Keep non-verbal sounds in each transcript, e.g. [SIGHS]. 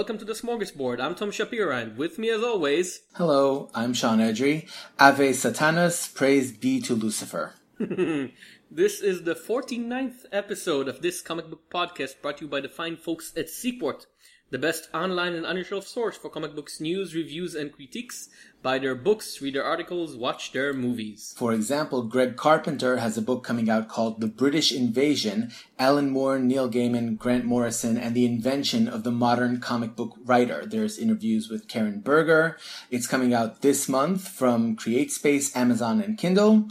welcome to the Smorgasbord. I'm Tom Shapira, and with me as always... Hello, I'm Sean Edry. Ave Satanas, praise be to Lucifer. [LAUGHS] this is the 49th episode of this comic book podcast brought to you by the fine folks at Sequart the best online and unusual source for comic books news, reviews, and critiques. Buy their books, read their articles, watch their movies. For example, Greg Carpenter has a book coming out called The British Invasion Alan Moore, Neil Gaiman, Grant Morrison, and the Invention of the Modern Comic Book Writer. There's interviews with Karen Berger. It's coming out this month from CreateSpace, Amazon, and Kindle.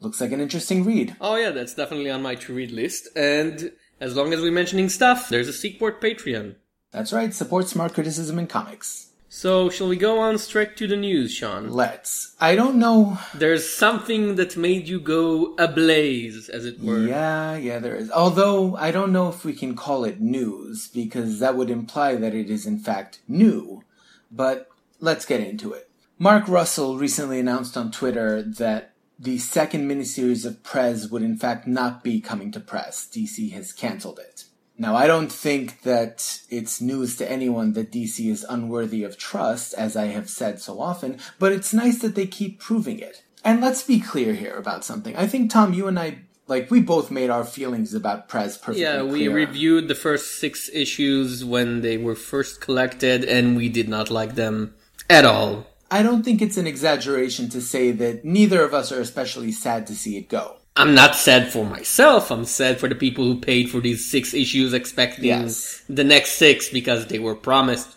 Looks like an interesting read. Oh, yeah, that's definitely on my to read list. And as long as we're mentioning stuff, there's a Sequart Patreon. That's right, support smart criticism in comics. So, shall we go on straight to the news, Sean? Let's. I don't know. There's something that made you go ablaze, as it were. Yeah, yeah, there is. Although, I don't know if we can call it news, because that would imply that it is in fact new. But let's get into it. Mark Russell recently announced on Twitter that the second miniseries of Prez would in fact not be coming to press. DC has cancelled it. Now, I don't think that it's news to anyone that DC is unworthy of trust, as I have said so often, but it's nice that they keep proving it. And let's be clear here about something. I think, Tom, you and I, like, we both made our feelings about Prez perfectly Yeah, we clear. reviewed the first six issues when they were first collected, and we did not like them at all. I don't think it's an exaggeration to say that neither of us are especially sad to see it go. I'm not sad for myself. I'm sad for the people who paid for these six issues expecting Yes. the next six because they were promised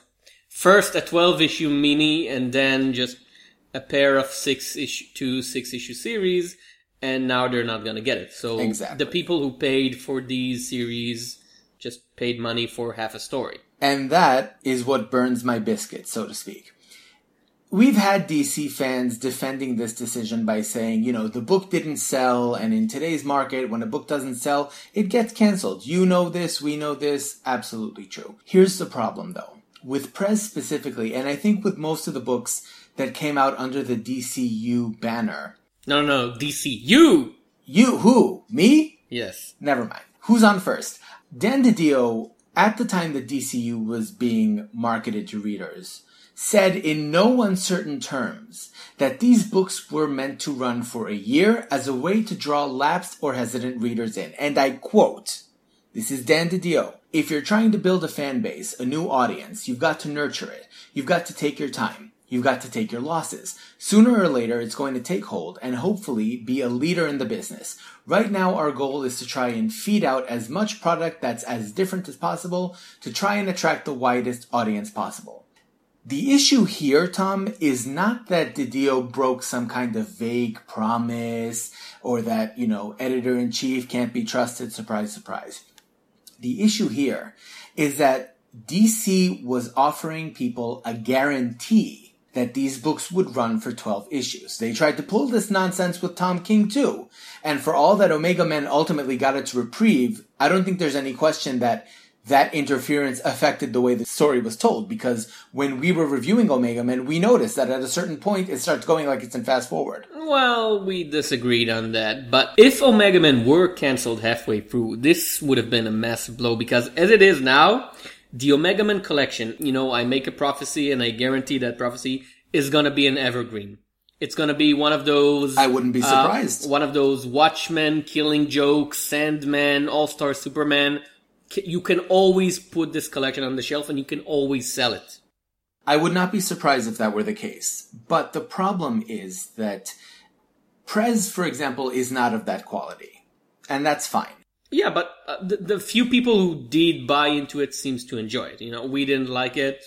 first a 12 issue mini and then just a pair of six issue, two six issue series. And now they're not gonna get it. So Exactly. the people who paid for these series just paid money for half a story. And that is what burns my biscuit, so to speak. We've had DC fans defending this decision by saying, you know, the book didn't sell, and in today's market, when a book doesn't sell, it gets canceled. You know this, we know this, absolutely true. Here's the problem though. With Prez specifically, and I think with most of the books that came out under the DCU banner, No, no, no, DCU! you, who? Me? Yes. Never mind. Who's on first? Dan DiDio, at the time that DCU was being marketed to readers, said in no uncertain terms that these books were meant to run for a year as a way to draw lapsed or hesitant readers in. And I quote, this is Dan DiDio. If you're trying to build a fan base, a new audience, you've got to nurture it. You've got to take your time. You've got to take your losses. Sooner or later, it's going to take hold and hopefully be a leader in the business. Right now, our goal is to try and feed out as much product that's as different as possible to try and attract the widest audience possible. The issue here, Tom, is not that DiDio broke some kind of vague promise or that, you know, editor in chief can't be trusted. Surprise, surprise. The issue here is that DC was offering people a guarantee that these books would run for 12 issues. They tried to pull this nonsense with Tom King too. And for all that Omega Men ultimately got its reprieve, I don't think there's any question that that interference affected the way the story was told because when we were reviewing Omega Men, we noticed that at a certain point it starts going like it's in fast forward. Well, we disagreed on that, but if Omega Men were cancelled halfway through, this would have been a massive blow because as it is now, the Omega Men collection, you know, I make a prophecy and I guarantee that prophecy is gonna be an evergreen. It's gonna be one of those. I wouldn't be uh, surprised. one of those Watchmen, Killing Joke, Sandman, All Star Superman. You can always put this collection on the shelf and you can always sell it. I would not be surprised if that were the case. But the problem is that Prez, for example, is not of that quality. And that's fine. Yeah, but uh, the, the few people who did buy into it seems to enjoy it. You know, we didn't like it.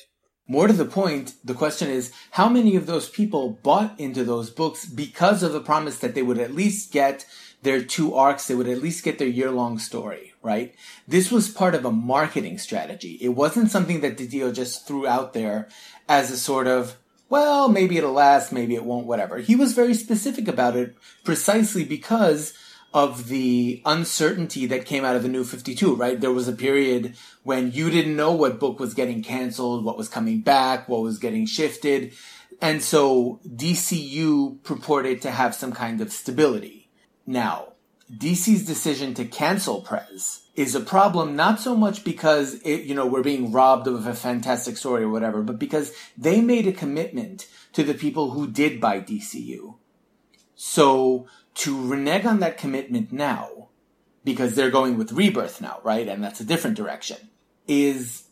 More to the point, the question is how many of those people bought into those books because of the promise that they would at least get their two arcs, they would at least get their year long story, right? This was part of a marketing strategy. It wasn't something that DiDio just threw out there as a sort of, well, maybe it'll last, maybe it won't, whatever. He was very specific about it precisely because of the uncertainty that came out of the new 52, right? There was a period when you didn't know what book was getting canceled, what was coming back, what was getting shifted. And so DCU purported to have some kind of stability. Now, DC's decision to cancel Prez is a problem not so much because it, you know, we're being robbed of a fantastic story or whatever, but because they made a commitment to the people who did buy DCU. So to renege on that commitment now, because they're going with rebirth now, right? And that's a different direction, is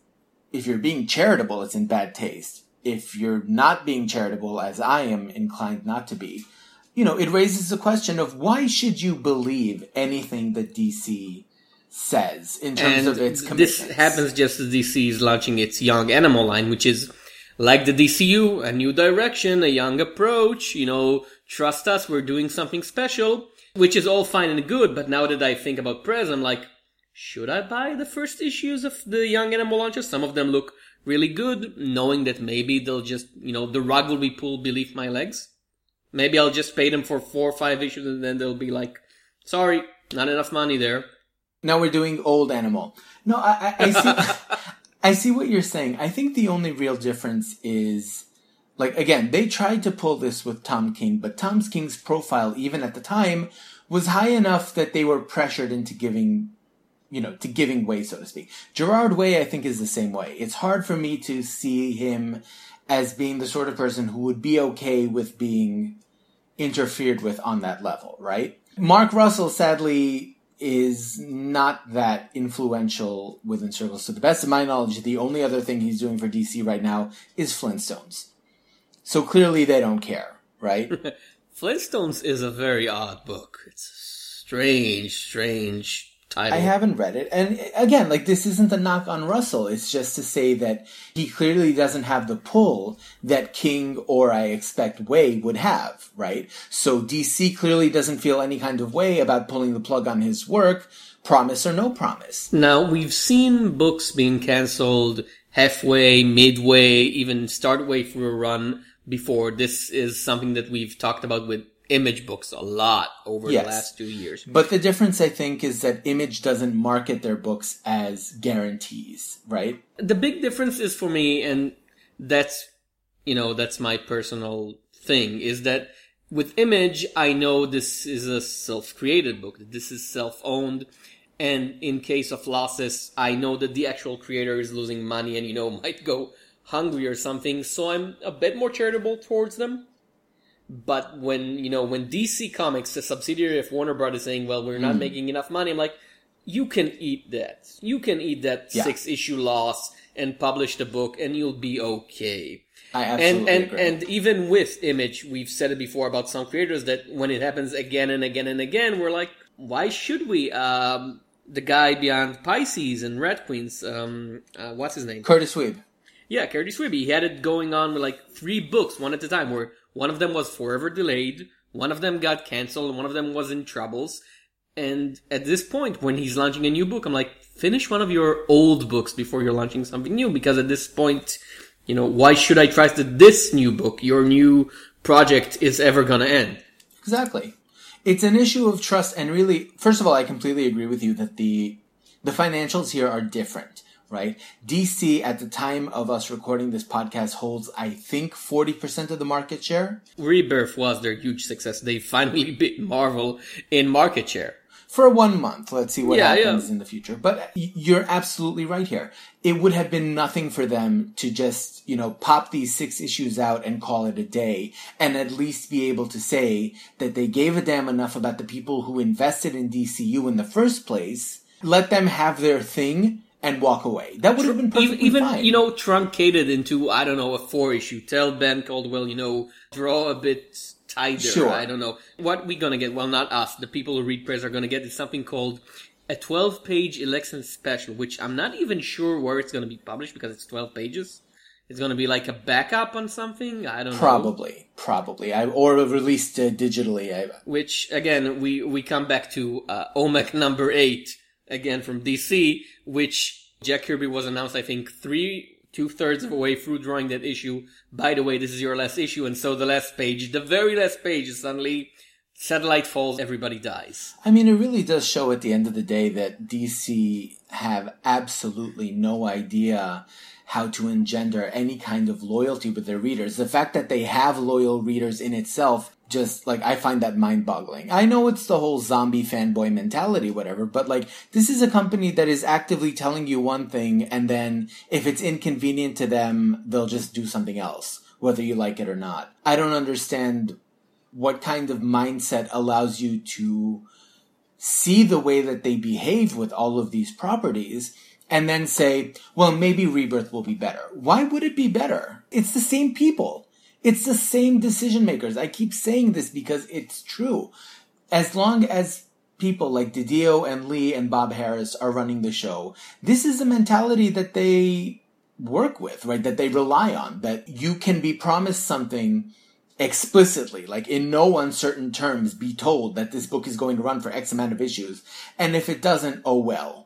if you're being charitable, it's in bad taste. If you're not being charitable, as I am inclined not to be, you know, it raises the question of why should you believe anything that DC says in terms and of its commitments? This happens just as DC is launching its Young Animal line, which is like the DCU, a new direction, a young approach, you know, trust us, we're doing something special, which is all fine and good, but now that I think about Prez, I'm like, should I buy the first issues of the Young Animal launches? Some of them look really good, knowing that maybe they'll just, you know, the rug will be pulled beneath my legs. Maybe I'll just pay them for four or five issues and then they'll be like, sorry, not enough money there. Now we're doing old animal. No, I, I, I see. [LAUGHS] I see what you're saying. I think the only real difference is, like, again, they tried to pull this with Tom King, but Tom King's profile, even at the time, was high enough that they were pressured into giving, you know, to giving way, so to speak. Gerard Way, I think, is the same way. It's hard for me to see him as being the sort of person who would be okay with being interfered with on that level, right? Mark Russell, sadly, is not that influential within circles. To the best of my knowledge, the only other thing he's doing for DC right now is Flintstones. So clearly they don't care, right? [LAUGHS] Flintstones is a very odd book. It's strange, strange title. I haven't read it. And again, like this isn't a knock on Russell. It's just to say that he clearly doesn't have the pull that King or I expect Way would have, right? So DC clearly doesn't feel any kind of way about pulling the plug on his work, promise or no promise. Now, we've seen books being cancelled halfway, midway, even start way through a run before. This is something that we've talked about with image books a lot over Yes. the last two years. But the difference, I think, is that Image doesn't market their books as guarantees, right? The big difference is for me, and that's, you know, that's my personal thing, is that with Image, I know this is a self-created book, that this is self-owned, and in case of losses, I know that the actual creator is losing money and, you know, [LAUGHS] might go hungry or something, so I'm a bit more charitable towards them. But when, you know, when DC Comics, a subsidiary of Warner Brothers saying, well, we're not making enough money, I'm like, you can eat that. You can eat that Yeah. six issue loss and publish the book and you'll be okay. I And, absolutely and, agree. and even with Image, we've said it before about some creators that when it happens again and again and again, we're like, why should we? Um, the guy beyond Pisces and Rat Queens, um, uh, what's his name? Kurtis Wiebe. Yeah, Curtis Swibby. He had it going on with like three books, one at a time, where one of them was forever delayed, one of them got canceled, one of them was in troubles. And at this point, when he's launching a new book, I'm like, finish one of your old books before you're launching something new, because at this point, you know, why should I trust that this new book, your new project, is ever gonna end? Exactly. It's an issue of trust and really first of all I completely agree with you that the the financials here are different, right? DC at the time of us recording this podcast holds I think 40% of the market share Rebirth was their huge success. They finally [LAUGHS] beat Marvel in market share. for one month. Let's see what Yeah, happens yeah. in the future. But you're absolutely right here. It would have been nothing for them to just, you know, pop these six issues out and call it a day and at least be able to say that they gave a damn enough about the people who invested in DCU in the first place, let them have their thing and walk away. That would have been perfectly even fine. you know truncated into I don't know a four issue. Tell Ben Caldwell you know draw a bit tighter. Sure. I don't know what we're gonna get. Well, not us. The people who read Prez are gonna get is something called a twelve page election special, which I'm not even sure where it's gonna be published because it's twelve pages. It's gonna be like a backup on something. I don't know. Probably, probably. I, or released uh, digitally. I, which again we we come back to uh, OMAC number eight again from DC, which Jack Kirby was announced I think three two thirds of the way through drawing that issue. By the way, this is your last issue, and so the last page, the very last page, is suddenly Satellite falls, everybody dies. I mean, it really does show at the end of the day that DC have absolutely no idea how to engender any kind of loyalty with their readers. The fact that they have loyal readers in itself just like I find that mind boggling. I know it's the whole zombie fanboy mentality, whatever, but like this is a company that is actively telling you one thing and then if it's inconvenient to them, they'll just do something else, whether you like it or not. I don't understand what kind of mindset allows you to see the way that they behave with all of these properties and then say, well, maybe Rebirth will be better. Why would it be better? It's the same people. It's the same decision makers. I keep saying this because it's true. As long as people like DiDio and Lee and Bob Harras are running the show, this is a mentality that they work with, right? That they rely on, that you can be promised something explicitly, like in no uncertain terms, be told that this book is going to run for X amount of issues. And if it doesn't, oh well.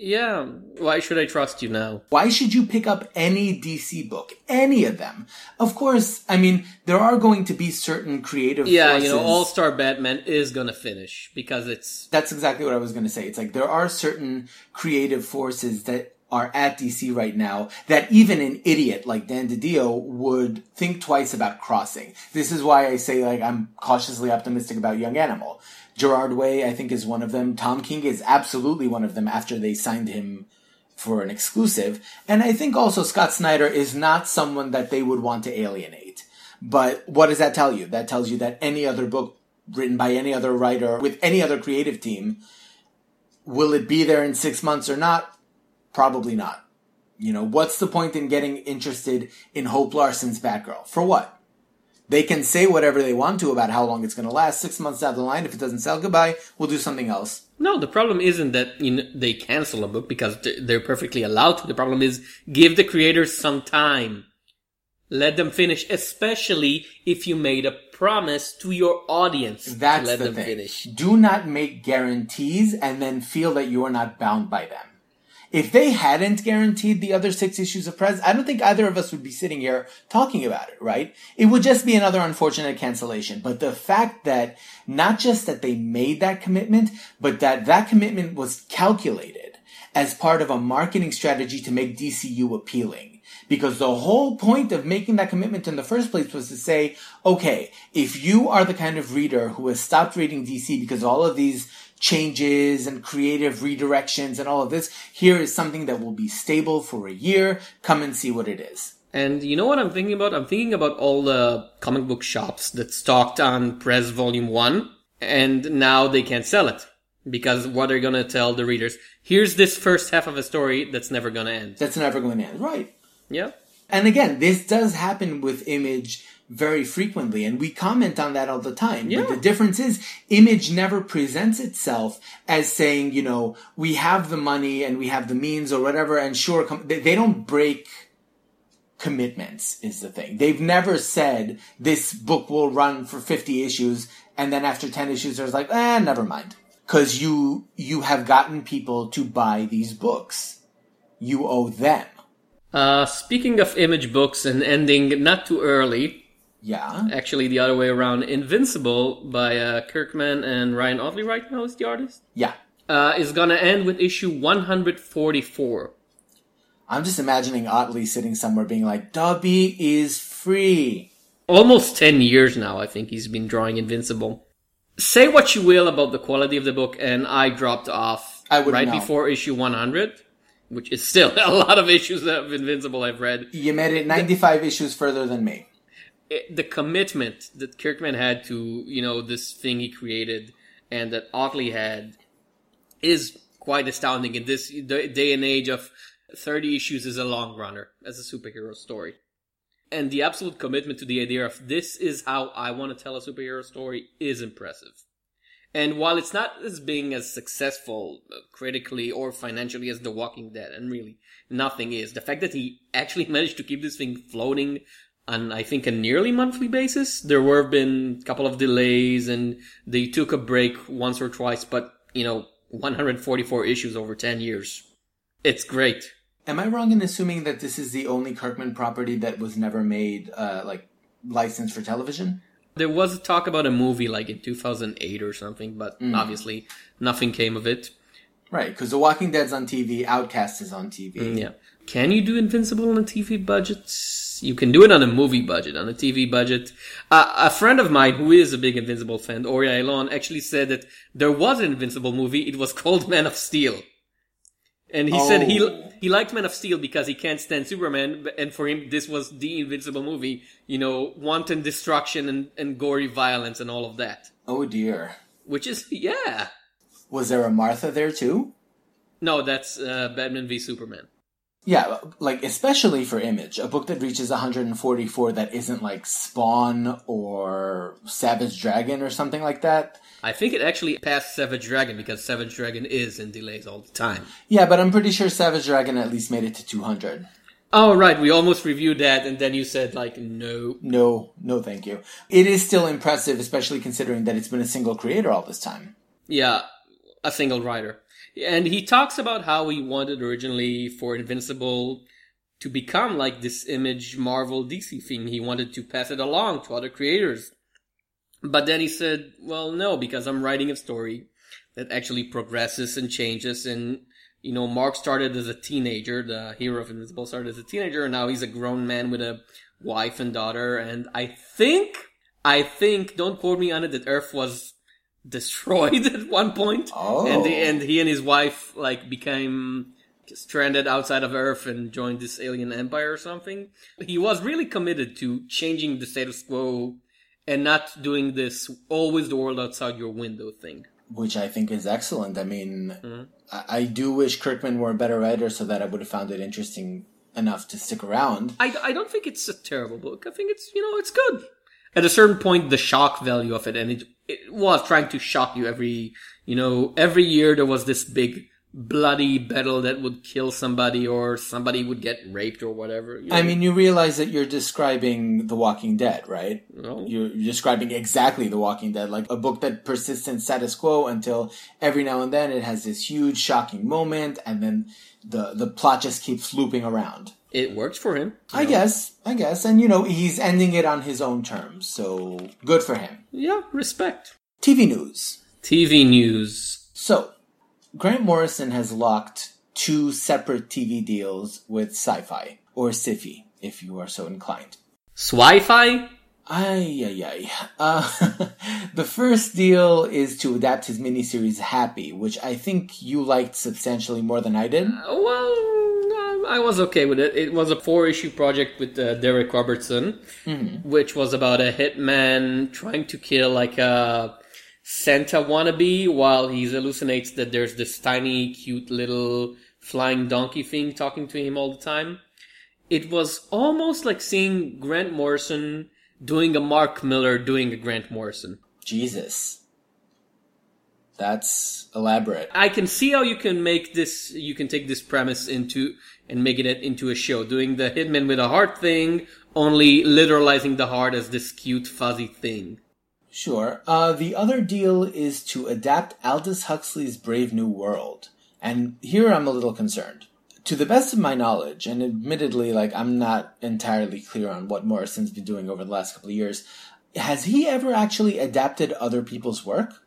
Yeah, why should I trust you now? Why should you pick up any DC book? Any of them? Of course, I mean, there are going to be certain creative Yeah, forces. you know, All Star Batman is gonna finish because it's That's exactly what I was going to say. It's like there are certain creative forces that are at DC right now that even an idiot like Dan DiDio would think twice about crossing. This is why I say like I'm cautiously optimistic about Young Animal. Gerard Way, I think, is one of them. Tom King is absolutely one of them after they signed him for an exclusive. And I think also Scott Snyder is not someone that they would want to alienate. But what does that tell you? That tells you that any other book written by any other writer with any other creative team, will it be there in six months or not? Probably not. You know, what's the point in getting interested in Hope Larson's Batgirl? For what? They can say whatever they want to about how long it's going to last. Six months down the line, if it doesn't sell, goodbye. We'll do something else. no. The problem isn't that you know, they cancel a book because they're perfectly allowed to. The problem is give the creators some time. Let them finish, especially if you made a promise to your audience That's to let the them thing. finish. Do not make guarantees and then feel that you are not bound by them. If they hadn't guaranteed the other six issues of Prez, I don't think either of us would be sitting here talking about it, right? It would just be another unfortunate cancellation. But the fact that not just that they made that commitment, but that that commitment was calculated as part of a marketing strategy to make DCU appealing. Because the whole point of making that commitment in the first place was to say, okay, if you are the kind of reader who has stopped reading DC because all of these changes and creative redirections and all of this, here is something that will be stable for a year. Come and see what it is. And you know what I'm thinking about? I'm thinking about all the comic book shops that stocked on Prez Volume 1 and now they can't sell it. Because what they're gonna tell the readers, here's this first half of a story that's never gonna end. That's never going to end. Right. Yeah. And again, this does happen with Image very frequently, and we comment on that all the time. Yeah. But the difference is, Image never presents itself as saying, you know, we have the money and we have the means or whatever, and sure, com- they, they don't break commitments, is the thing. They've never said this book will run for 50 issues, and then after 10 issues, there's like, eh, never mind. Cause you, you have gotten people to buy these books. You owe them. Uh, speaking of image books and ending not too early, Yeah. actually the other way around, Invincible by uh, Kirkman and Ryan Ottley right now is the artist, Yeah. uh, is gonna end with issue 144. I'm just imagining Ottley sitting somewhere being like, Dobby is free. almost 10 years now, I think he's been drawing Invincible. Say what you will about the quality of the book, and I dropped off I right know. before issue 100, which is still [LAUGHS] a lot of issues of Invincible I've read. You made it 95 issues further than me. It- the commitment that Kirkman had to, you know, this thing he created and that Ottley had is quite astounding in this day and age of 30 issues is a long runner as a superhero story. And the absolute commitment to the idea of this is how I want to tell a superhero story is impressive. And while it's not as being as successful uh, critically or financially as The Walking Dead, and really nothing is, the fact that he actually [LAUGHS] managed to keep this thing floating on, I think, a nearly monthly basis, there were been a couple of delays and they took a break once or twice, but, you know, 144 issues over 10 years. It's great. Am I wrong in assuming that this is the only Kirkman property that was never made, uh, like, licensed for television? There was talk about a movie like in 2008 or something, but obviously nothing came of it. Right, because The Walking Dead's on TV, Outcast is on TV. Yeah. Can you do Invincible on a TV budget? You can do it on a movie budget. On a TV budget, uh, a friend of mine who is a big Invincible fan, Oria Elon, actually said that there was an Invincible movie. It was called Man of Steel. And he said he Oh. he liked Man of Steel because he can't stand Superman, and for him this was the Invincible movie. You know, wanton destruction and, and gory violence and all of that. Oh dear. Which is yeah. Was there a Martha there too? No, that's uh, Batman v Superman. Yeah, like especially for Image, a book that reaches 144 that isn't like Spawn or Savage Dragon or something like that. I think it actually passed Savage Dragon because Savage Dragon is in delays all the time. Yeah, but I'm pretty sure Savage Dragon at least made it to 200. Oh right, we almost reviewed that, and then you said like no. No, no thank you. It is still impressive, especially considering that it's been a single creator all this time. Yeah, a single writer. And he talks about how he wanted originally for Invincible to become like this image Marvel DC thing. He wanted to pass it along to other creators. But then he said, well, no, because I'm writing a story that actually progresses and changes. And, you know, Mark started as a teenager. The hero of Invincible started as a teenager. And now he's a grown man with a wife and daughter. And I think, I think, don't quote me on it, that Earth was destroyed [LAUGHS] at one point. Oh. And, the, and he and his wife, like, became stranded outside of Earth and joined this alien empire or something. He was really committed to changing the status quo and not doing this always the world outside your window thing. Which I think is excellent. I mean, mm-hmm. I, I do wish Kirkman were a better writer so that I would have found it interesting enough to stick around. I, I don't think it's a terrible book. I think it's, you know, it's good. At a certain point, the shock value of it, and it, it was trying to shock you every, you know, every year there was this big bloody battle that would kill somebody or somebody would get raped or whatever. you I mean, you realize that you're describing The Walking Dead, right? No. You're you're describing exactly The Walking Dead, like a book that persists in status quo until every now and then it has this huge shocking moment, and then the the plot just keeps looping around. It worked for him. I guess, I guess, and you know he's ending it on his own terms, so good for him. Yeah, respect. TV news. TV news. So, Grant Morrison has locked two separate TV deals with Sci-Fi or Sci-Fi, if you are so inclined. Swi-Fi? Ay, ay, ay. Uh, [LAUGHS] the first deal is to adapt his miniseries Happy, which I think you liked substantially more than I did. Well, um, I was okay with it. It was a four issue project with uh, Darick Robertson, which was about a hitman trying to kill like a Santa wannabe while he hallucinates that there's this tiny, cute little flying donkey thing talking to him all the time. It was almost like seeing Grant Morrison doing a Mark Millar doing a Grant Morrison. Jesus. That's elaborate. I can see how you can make this, you can take this premise into, and make it into a show. Doing the Hitman with a heart thing, only literalizing the heart as this cute fuzzy thing. Sure. Uh, the other deal is to adapt Aldous Huxley's Brave New World. And here I'm a little concerned. To the best of my knowledge, and admittedly, like, I'm not entirely clear on what Morrison's been doing over the last couple of years, has he ever actually adapted other people's work?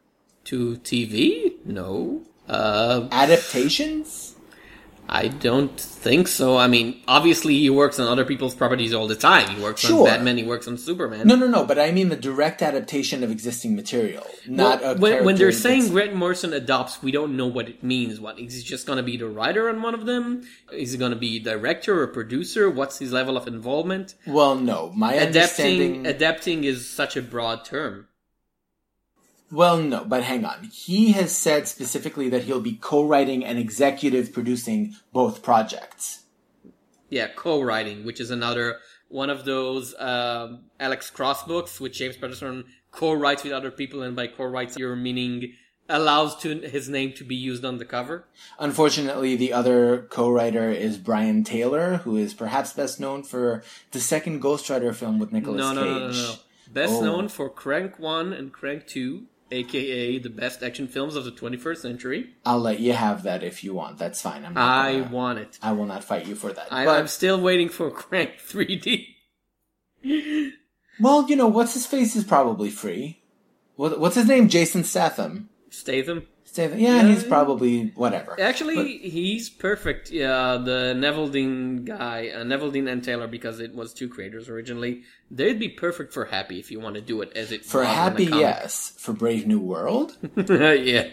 To TV? No. Uh, Adaptations? I don't think so. I mean, obviously he works on other people's properties all the time. He works Sure. on Batman, he works on Superman. No, no, no, but I mean the direct adaptation of existing material, not Well, a when, when they're saying Grant Morrison adopts, we don't know what it means. What is he just going to be the writer on one of them? Is he going to be director or producer? What's his level of involvement? Well, no, my Adapting understanding. adapting is such a broad term. Well, no, but hang on. He has said specifically that he'll be co-writing and executive producing both projects. Yeah, co-writing, which is another one of those um, Alex Cross books, which James Patterson co-writes with other people, and by co-writes, you're meaning allows to his name to be used on the cover. Unfortunately, the other co-writer is Brian Taylor, who is perhaps best known for the second Ghost Rider film with Nicolas No, no, Cage. no, no, no. Best Oh. known for Crank One and Crank Two, aka the best action films of the 21st century. I'll let you have that if you want. That's fine. I'm not I gonna- want it. I will not fight you for that. I, but I'm still waiting for [LAUGHS] Crank 3D. Well, you know, what's his face is probably free. What, what's his name? Jason Statham. Statham. Yeah, he's probably whatever. Actually, he's perfect. Yeah, the Neveldine guy, uh, Neveldine and Taylor, because it was two creators originally. They'd be perfect for Happy if you want to do it as it For the Happy, yes. For Brave New World, [LAUGHS] yeah,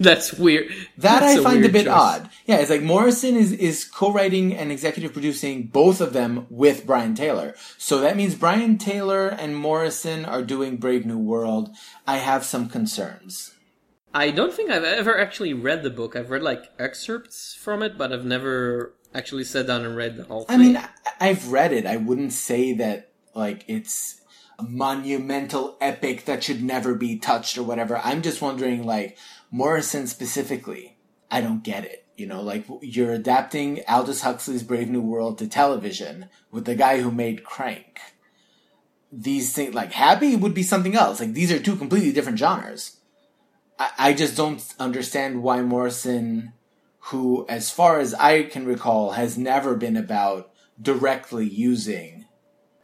that's weird. that That's I find a weird bit choice. odd. Yeah, it's like Morrison is is co-writing and executive producing both of them with Brian Taylor. So that means Brian Taylor and Morrison are doing Brave New World. I have some concerns. I don't think I've ever actually read the book. I've read like excerpts from it, but I've never actually sat down and read the whole thing. I mean, I- I've read it. I wouldn't say that like it's a monumental epic that should never be touched or whatever. I'm just wondering, like Morrison specifically. I don't get it. You know, like you're adapting Aldous Huxley's Brave New World to television with the guy who made Crank. These things, like Happy, would be something else. Like these are two completely different genres. I, just don't understand why Morrison who, as far as I can recall, has never been about directly using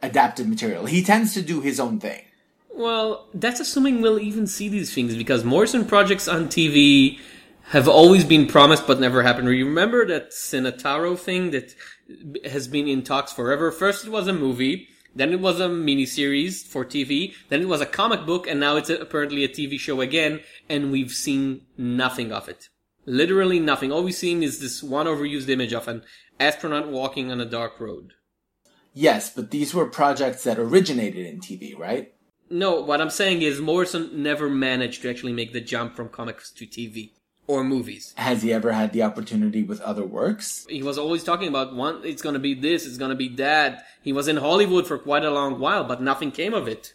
adapted material. He tends to do his own thing. Well, that's assuming we'll even see these things because Morrison projects on TV have always been promised but never happened. You remember that Sinatoro thing that has been in talks forever? First it was a movie, then it was a miniseries for TV, then it was a comic book, and now it's apparently a TV show again, and we've seen nothing of it. Literally nothing. All we've seen is this one overused image of an astronaut walking on a dark road. Yes, but these were projects that originated in TV, right? No, what I'm saying is Morrison never managed to actually make the jump from comics to TV or movies. Has he ever had the opportunity with other works? He was always talking about one, it's gonna be this, it's gonna be that. He was in Hollywood for quite a long while, but nothing came of it.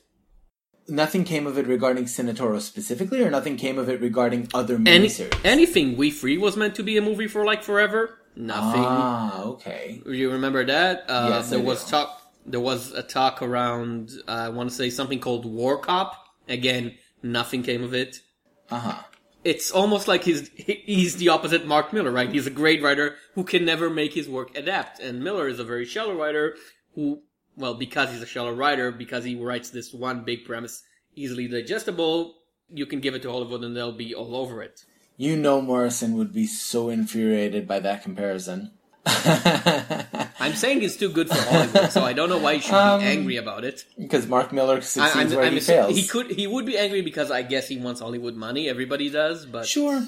Nothing came of it regarding Sinatoro specifically, or nothing came of it regarding other Any, anything WE3 was meant to be a movie for like forever. Nothing. Ah, okay. you remember that? Uh, Yes, there I was do. talk. There was a talk around. Uh, I want to say something called War Cop. Again, nothing came of it. Uh huh. It's almost like he's he's the opposite Mark Millar, right? He's a great writer who can never make his work adapt, and Millar is a very shallow writer who, well, because he's a shallow writer, because he writes this one big premise, easily digestible, you can give it to Hollywood and they'll be all over it. You know Morrison would be so infuriated by that comparison. [LAUGHS] I'm saying it's too good for Hollywood, so I don't know why you should Um, be angry about it. because Mark Millar I, succeeds I'm, where I'm he fails. he could he would be angry because I guess he wants Hollywood money. Everybody does, but Sure.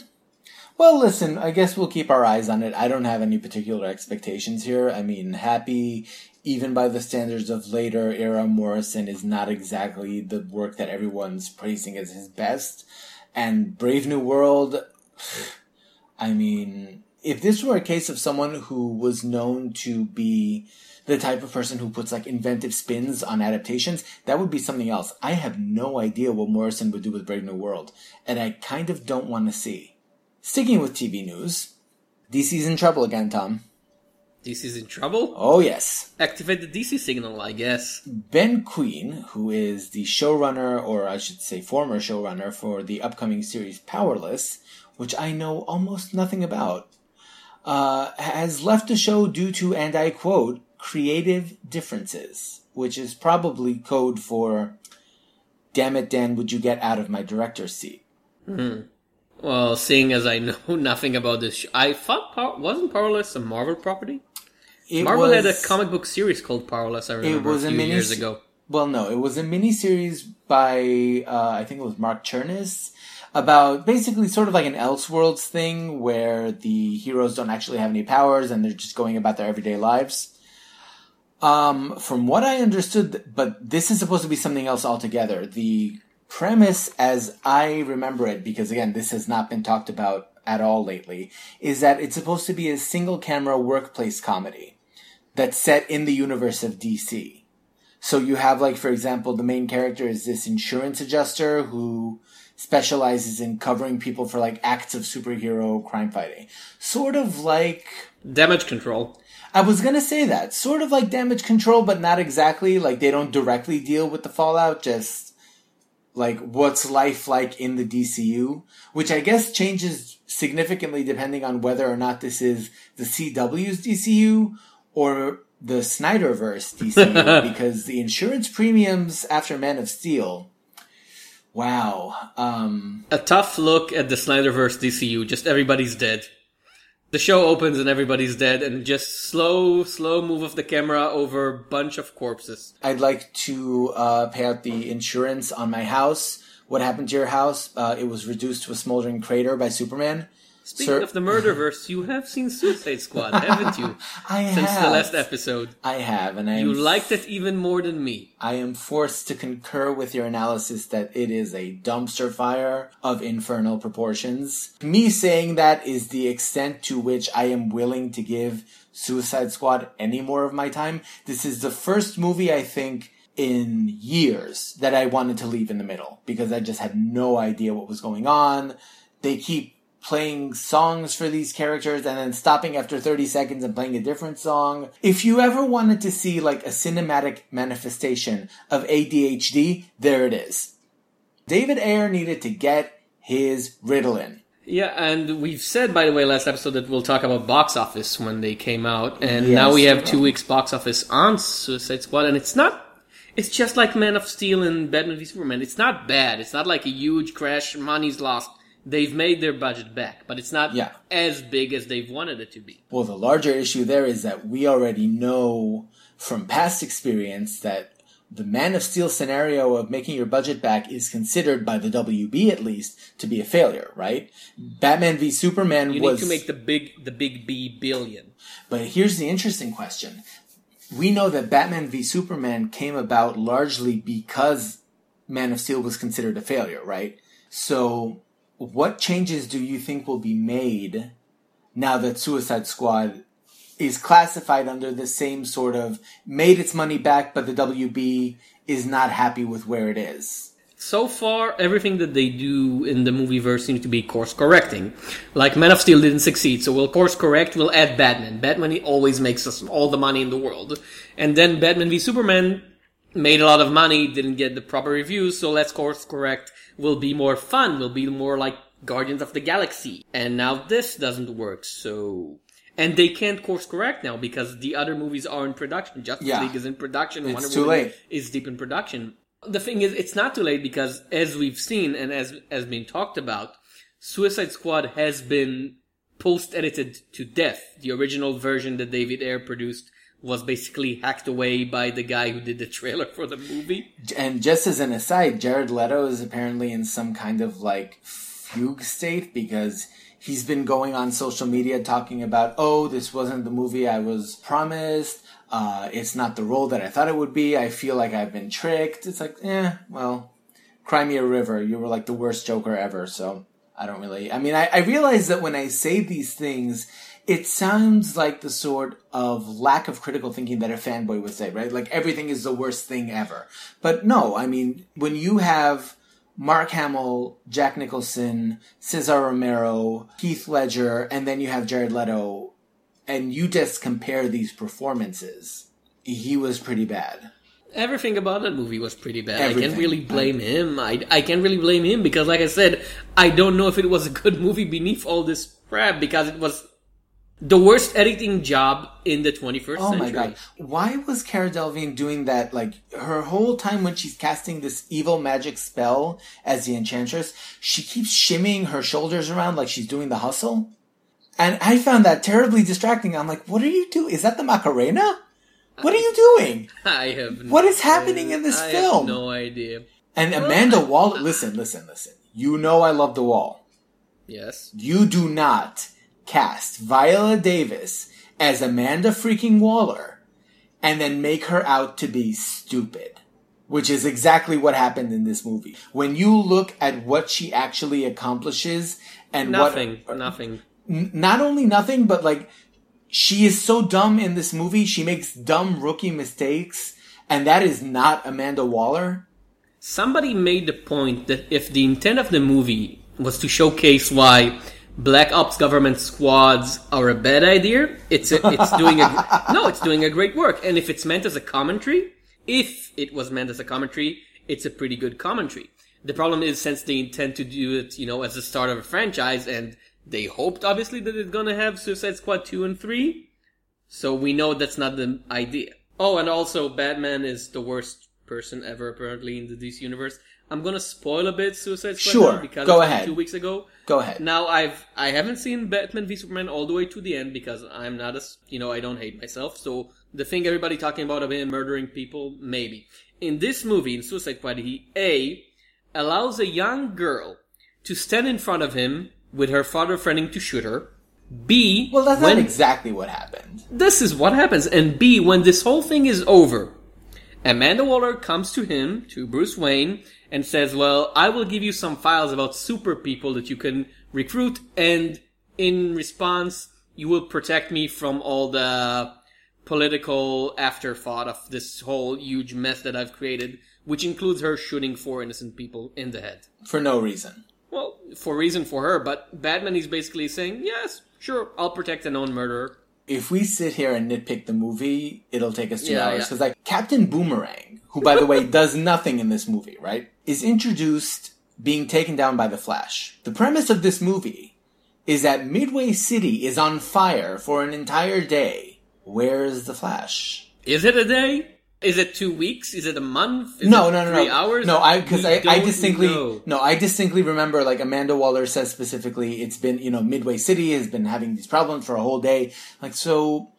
Well, listen, I guess we'll keep our eyes on it. I don't have any particular expectations here. I mean, Happy, even by the standards of later era Morrison, is not exactly the work that everyone's praising as his best. And Brave New World, [SIGHS] I mean, if this were a case of someone who was known to be the type of person who puts like inventive spins on adaptations, that would be something else. I have no idea what Morrison would do with Brave New World, and I kind of don't want to see. Sticking with TV news, DC's in trouble again, Tom. DC's in trouble. Oh yes. Activate the DC signal, I guess. Ben Queen, who is the showrunner, or I should say former showrunner for the upcoming series Powerless, which I know almost nothing about, uh, has left the show due to, and I quote, creative differences, which is probably code for, damn it, Dan, would you get out of my director's seat? Hmm. Well, seeing as I know [LAUGHS] nothing about this, sh- I thought Power- wasn't Powerless a Marvel property? It Marvel was, had a comic book series called Powerless. I remember it was a a few mini- years ago. Well, no, it was a miniseries by uh, I think it was Mark Cherniss about basically sort of like an Elseworlds thing where the heroes don't actually have any powers and they're just going about their everyday lives. Um, from what I understood, but this is supposed to be something else altogether. The premise, as I remember it, because again, this has not been talked about at all lately, is that it's supposed to be a single camera workplace comedy that's set in the universe of DC. So you have like, for example, the main character is this insurance adjuster who specializes in covering people for like acts of superhero crime fighting. Sort of like, Damage Control. I was gonna say that, sort of like damage control, but not exactly. Like they don't directly deal with the fallout, just like what's life like in the DCU, which I guess changes significantly depending on whether or not this is the CW's DCU or the Snyderverse DCU [LAUGHS] because the insurance premiums after Man of Steel. Wow. Um, A tough look at the Snyderverse DCU. Just everybody's dead. The show opens and everybody's dead, and just slow, slow move of the camera over a bunch of corpses. I'd like to uh, pay out the insurance on my house. What happened to your house? Uh, it was reduced to a smoldering crater by Superman. Speaking Sir- of the Murderverse, you have seen Suicide Squad, [LAUGHS] haven't you? I Since have. the last episode. I have, and I You liked it even more than me. I am forced to concur with your analysis that it is a dumpster fire of infernal proportions. Me saying that is the extent to which I am willing to give Suicide Squad any more of my time. This is the first movie I think in years that I wanted to leave in the middle because I just had no idea what was going on. They keep playing songs for these characters and then stopping after 30 seconds and playing a different song. If you ever wanted to see like a cinematic manifestation of ADHD, there it is. David Ayer needed to get his Ritalin. Yeah, and we've said, by the way, last episode that we'll talk about box office when they came out, and Yes, now we have two weeks box office on Suicide Squad, and it's not. It's just like Man of Steel and Batman v Superman. It's not bad. It's not like a huge crash. Money's lost. They've made their budget back, but it's not Yeah. as big as they've wanted it to be. Well, the larger issue there is that we already know from past experience that the Man of Steel scenario of making your budget back is considered by the WB at least to be a failure, right? Batman v Superman You was need to make the big, the big B billion. But here's the interesting question. We know that Batman v Superman came about largely because Man of Steel was considered a failure, right? So, what changes do you think will be made now that Suicide Squad is classified under the same sort of made its money back, but the WB is not happy with where it is? So far, everything that they do in the movie verse seems to be course correcting. Like Man of Steel didn't succeed, so we'll course correct, we'll add Batman. Batman always makes us all the money in the world. And then Batman v Superman made a lot of money, didn't get the proper reviews, so let's course correct. Will be more fun, will be more like Guardians of the Galaxy. And now this doesn't work, so. And they can't course correct now because the other movies are in production. Justice Yeah. League is in production. It's Wonder too Woman late. is deep in production. The thing is, it's not too late because as we've seen and as has been talked about, Suicide Squad has been post edited to death. The original version that David Ayer produced was basically hacked away by the guy who did the trailer for the movie. And just as an aside, Jared Leto is apparently in some kind of like fugue state because he's been going on social media talking about, oh, this wasn't the movie I was promised. Uh, it's not the role that I thought it would be. I feel like I've been tricked. It's like, eh, well, cry me a river. You were like the worst Joker ever. So I don't really, I mean, I, I realize that when I say these things, it sounds like the sort of lack of critical thinking that a fanboy would say, right? Like everything is the worst thing ever. But no, I mean, when you have Mark Hamill, Jack Nicholson, Cesar Romero, Heath Ledger, and then you have Jared Leto, and you just compare these performances, he was pretty bad. Everything about that movie was pretty bad. I can't really blame him. I, I can't really blame him because, like I said, I don't know if it was a good movie beneath all this crap because it was the worst editing job in the 21st Oh century. Oh my god. Why was Cara Delevingne doing that? Like, her whole time when she's casting this evil magic spell as the Enchantress, she keeps shimmying her shoulders around like she's doing the hustle. And I found that terribly distracting. I'm like, what are you doing? Is that the Macarena? What are you doing? [LAUGHS] I have no What is happening in this film? I film? Have no idea. And Amanda [LAUGHS] Waller, listen, listen, listen. You know I love The Wall. Yes. You do not cast Viola Davis as Amanda freaking Waller and then make her out to be stupid. Which is exactly what happened in this movie. When you look at what she actually accomplishes and Nothing. what Nothing. n- not only nothing, but like she is so dumb in this movie, she makes dumb rookie mistakes, and that is not Amanda Waller. Somebody made the point that if the intent of the movie was to showcase why black ops government squads are a bad idea, it's a, it's doing a [LAUGHS] no, it's doing a great work. And if it's meant as a commentary, if it was meant as a commentary, it's a pretty good commentary. The problem is since they intend to do it, you know, as the start of a franchise, and they hoped obviously that it's gonna have Suicide Squad two and three. So we know that's not the idea. Oh, and also Batman is the worst person ever apparently in the DC universe. I'm gonna spoil a bit Suicide Squad Sure, because go ahead. two weeks ago. Go ahead. Now I've I haven't seen Batman v Superman all the way to the end because I'm not as you know I don't hate myself. So the thing everybody talking about of him murdering people maybe in this movie in Suicide Squad he a allows a young girl to stand in front of him with her father threatening to shoot her. B Well, that's when not exactly what happened. this is what happens. And B, when this whole thing is over, Amanda Waller comes to him, to Bruce Wayne, and says, well, I will give you some files about super people that you can recruit, and in response, you will protect me from all the political afterthought of this whole huge mess that I've created, which includes her shooting four innocent people in the head. For no reason. Well, for reason for her, but Batman is basically saying, yes, sure, I'll protect a known murderer. If we sit here and nitpick the movie, it'll take us two Yeah, hours. yeah. Because, like, Captain Boomerang, who, by the way, [LAUGHS] does nothing in this movie, right, is introduced being taken down by the Flash. The premise of this movie is that Midway City is on fire for an entire day. Where's the Flash? Is it a day? Is it two weeks? Is it a month? Is no, no, no, three no. hours? No, I because I, I distinctly know. no, I distinctly remember like Amanda Waller says specifically, it's been you know Midway City has been having these problems for a whole day. Like so,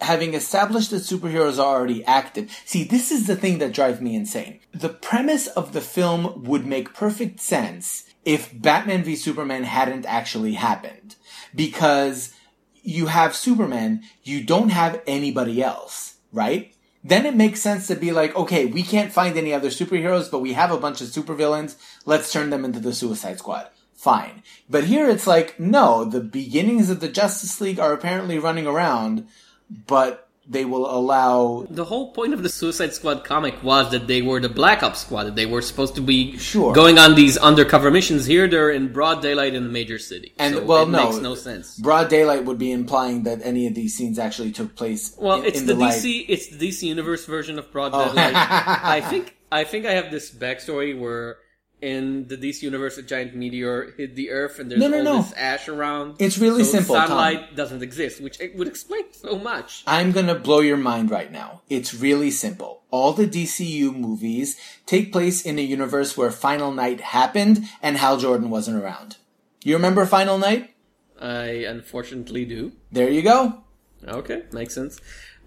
having established that superheroes are already active. See, this is the thing that drives me insane. The premise of the film would make perfect sense if Batman v Superman hadn't actually happened, because you have Superman, you don't have anybody else, right? Then it makes sense to be like, okay, we can't find any other superheroes, but we have a bunch of supervillains. Let's turn them into the Suicide Squad. Fine. But here it's like, no, the beginnings of the Justice League are apparently running around, but they will allow The whole point of the Suicide Squad comic was that they were the Black Ops Squad. That they were supposed to be Sure. going on these undercover missions. Here, they're in broad daylight in a major city. And so well, it no, makes no sense. Broad daylight would be implying that any of these scenes actually took place. Well, in, it's in the, light. DC. It's the DC Universe version of broad Oh. daylight. [LAUGHS] I think. I think I have this backstory where in the DC Universe, a giant meteor hit the Earth, and there's No, no, all no. this ash around. It's really so simple, Tom. Sunlight doesn't exist, which it would explain so much. I'm gonna blow your mind right now. It's really simple. All the DCU movies take place in a universe where Final Night happened and Hal Jordan wasn't around. You remember Final Night? I unfortunately do. There you go. Okay, makes sense.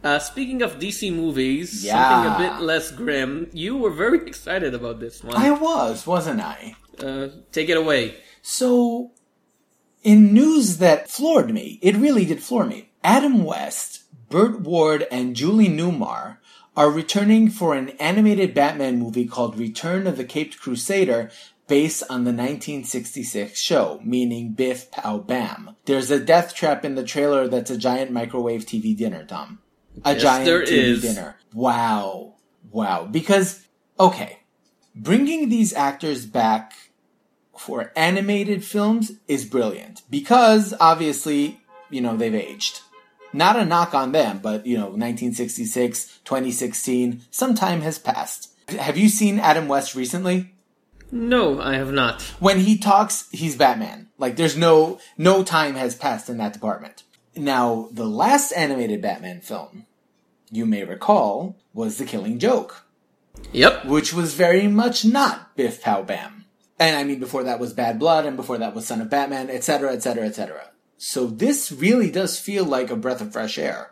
Uh, speaking of DC movies, Yeah. something a bit less grim. You were very [LAUGHS] excited about this one. I was, wasn't I? Uh, take it away. So, in news that floored me, it really did floor me. Adam West, Burt Ward, and Julie Newmar are returning for an animated Batman movie called Return of the Caped Crusader based on the 1966 show, meaning Biff Pow Bam. There's a death trap in the trailer that's a giant microwave TV dinner, Tom. A Yes, giant there TV is. dinner. Wow. Wow. Because, okay, bringing these actors back for animated films is brilliant because obviously, you know, they've aged. Not a knock on them, but you know, 1966, 2016, some time has passed. Have you seen Adam West recently? No, I have not. When he talks, he's Batman. Like there's no no time has passed in that department. Now, the last animated Batman film, you may recall, was The Killing Joke Yep. which was very much not Biff Pow Bam. And I mean, before that was Bad Blood, and before that was Son of Batman, etc., etc., etc. So this really does feel like a breath of fresh air.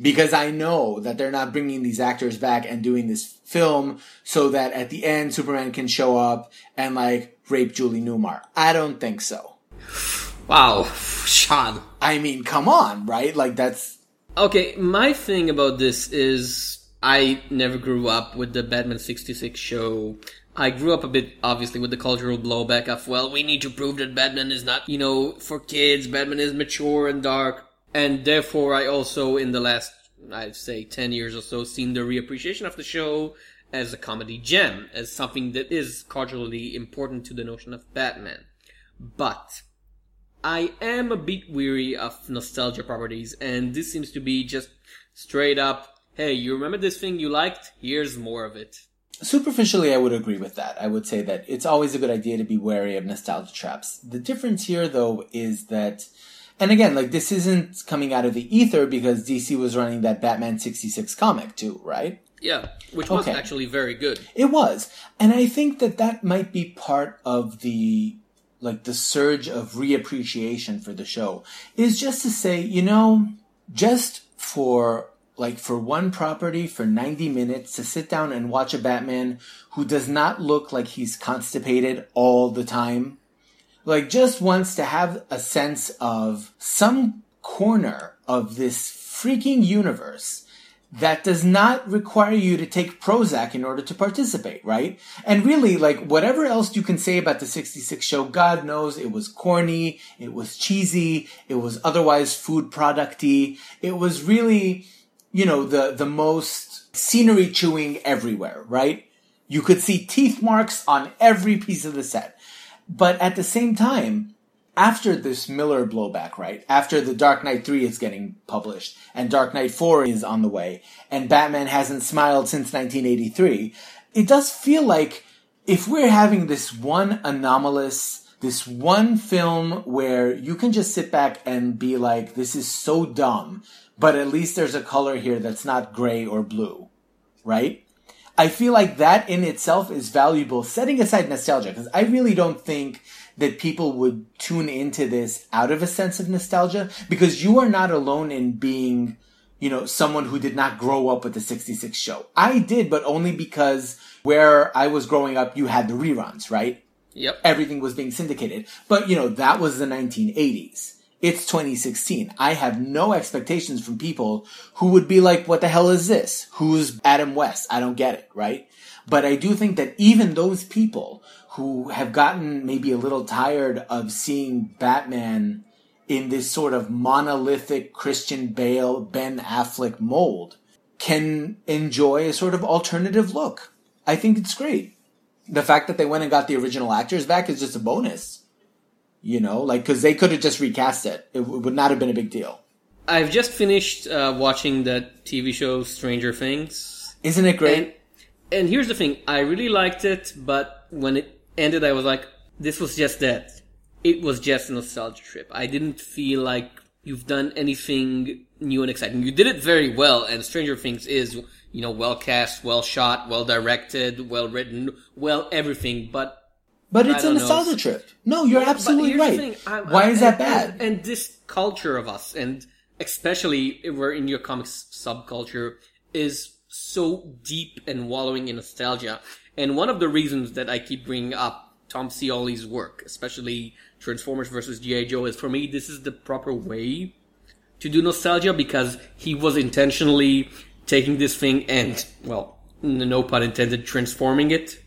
Because I know that they're not bringing these actors back and doing this film so that at the end Superman can show up and like rape Julie Newmar. I don't think so. Wow, [LAUGHS] Sean. I mean, come on, right? Like that's Okay, my thing about this is I never grew up with the Batman 66 show. I grew up a bit, obviously, with the cultural blowback of, well, we need to prove that Batman is not, you know, for kids. Batman is mature and dark. And therefore, I also, in the last, I'd say, 10 years or so, seen the reappreciation of the show as a comedy gem, as something that is culturally important to the notion of Batman. But, I am a bit weary of nostalgia properties, and this seems to be just straight up, hey, you remember this thing you liked? Here's more of it. Superficially, I would agree with that. I would say that it's always a good idea to be wary of nostalgia traps. The difference here, though, is that And again, like this isn't coming out of the ether because DC was running that Batman 66 comic too, right? Yeah, which was Okay. actually very good. It was. And I think that that might be part of the like the surge of reappreciation for the show is just to say, you know, just for like for one property for 90 minutes to sit down and watch a Batman who does not look like he's constipated all the time. Like just wants to have a sense of some corner of this freaking universe that does not require you to take Prozac in order to participate, right? And really, like, whatever else you can say about the 66 show, God knows it was corny, it was cheesy, it was otherwise food producty. It was really, you know, the, the most scenery chewing everywhere, right? You could see teeth marks on every piece of the set. But at the same time, after this Miller blowback, right? After the Dark Knight 3 is getting published and Dark Knight 4 is on the way and Batman hasn't smiled since 1983, it does feel like if we're having this one anomalous, this one film where you can just sit back and be like, this is so dumb, but at least there's a color here that's not gray or blue, right? I feel like that in itself is valuable, setting aside nostalgia, because I really don't think that people would tune into this out of a sense of nostalgia, because you are not alone in being, you know, someone who did not grow up with the 66 show. I did, but only because where I was growing up, you had the reruns, right? Yep. everything was being syndicated. But, you know, that was the 1980s. It's 2016. I have no expectations from people who would be like, what the hell is this? Who's Adam West? I don't get it, right? But I do think that even those people who have gotten maybe a little tired of seeing Batman in this sort of monolithic Christian Bale, Ben Affleck mold can enjoy a sort of alternative look. I think it's great the fact that they went and got the original actors back is just a bonus. You know, like because they could have just recast it; it would not have been a big deal. I've just finished uh, watching the TV show Stranger Things. Isn't it great? And, and here's the thing, I really liked it, but when it ended, I was like, this was just that. It was just a nostalgia trip. I didn't feel like you've done anything new and exciting. You did it very well, and Stranger Things is, you know, well cast, well shot, well directed, well written, well everything, but but it's a don't know. nostalgia trip. No, you're But absolutely right. thing, Why I- is that bad? And, and this culture of us, and especially if we're in your comics subculture, is so deep and wallowing in nostalgia. And one of the reasons that I keep bringing up Tom Scioli's work, especially Transformers versus G.I. Joe, is for me this is the proper way to do nostalgia because he was intentionally taking this thing and, well, no pun intended, transforming it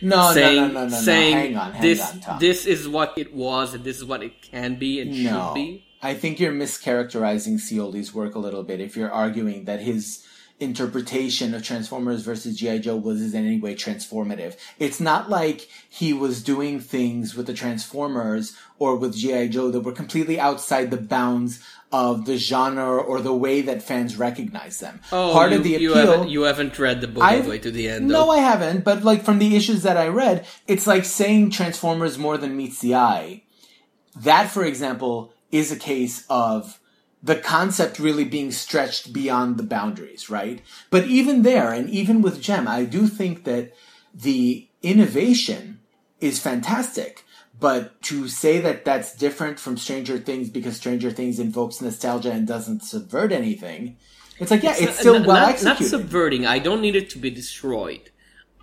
no, saying, no, no, no, no, no. Hang on, hang this on, Tom. this is what it was and this is what it can be and no, should be. I think you're mischaracterizing Scioli's work a little bit if you're arguing that his interpretation of Transformers versus G.I. Joe was in any way transformative. It's not like he was doing things with the Transformers or with G.I. Joe that were completely outside the bounds of the genre or the way that fans recognize them. Oh, Part you, of the you appeal haven't you haven't read the book all the way to the end. no, though. I haven't. But like from the issues that I read, it's like saying Transformers more than meets the eye. That, for example, is a case of the concept really being stretched beyond the boundaries, right? But even there, and even with Jem, I do think that the innovation is fantastic. But to say that that's different from Stranger Things because Stranger Things invokes nostalgia and doesn't subvert anything, it's like, yeah, it's, still N- well not, executed. Not subverting. I don't need it to be destroyed.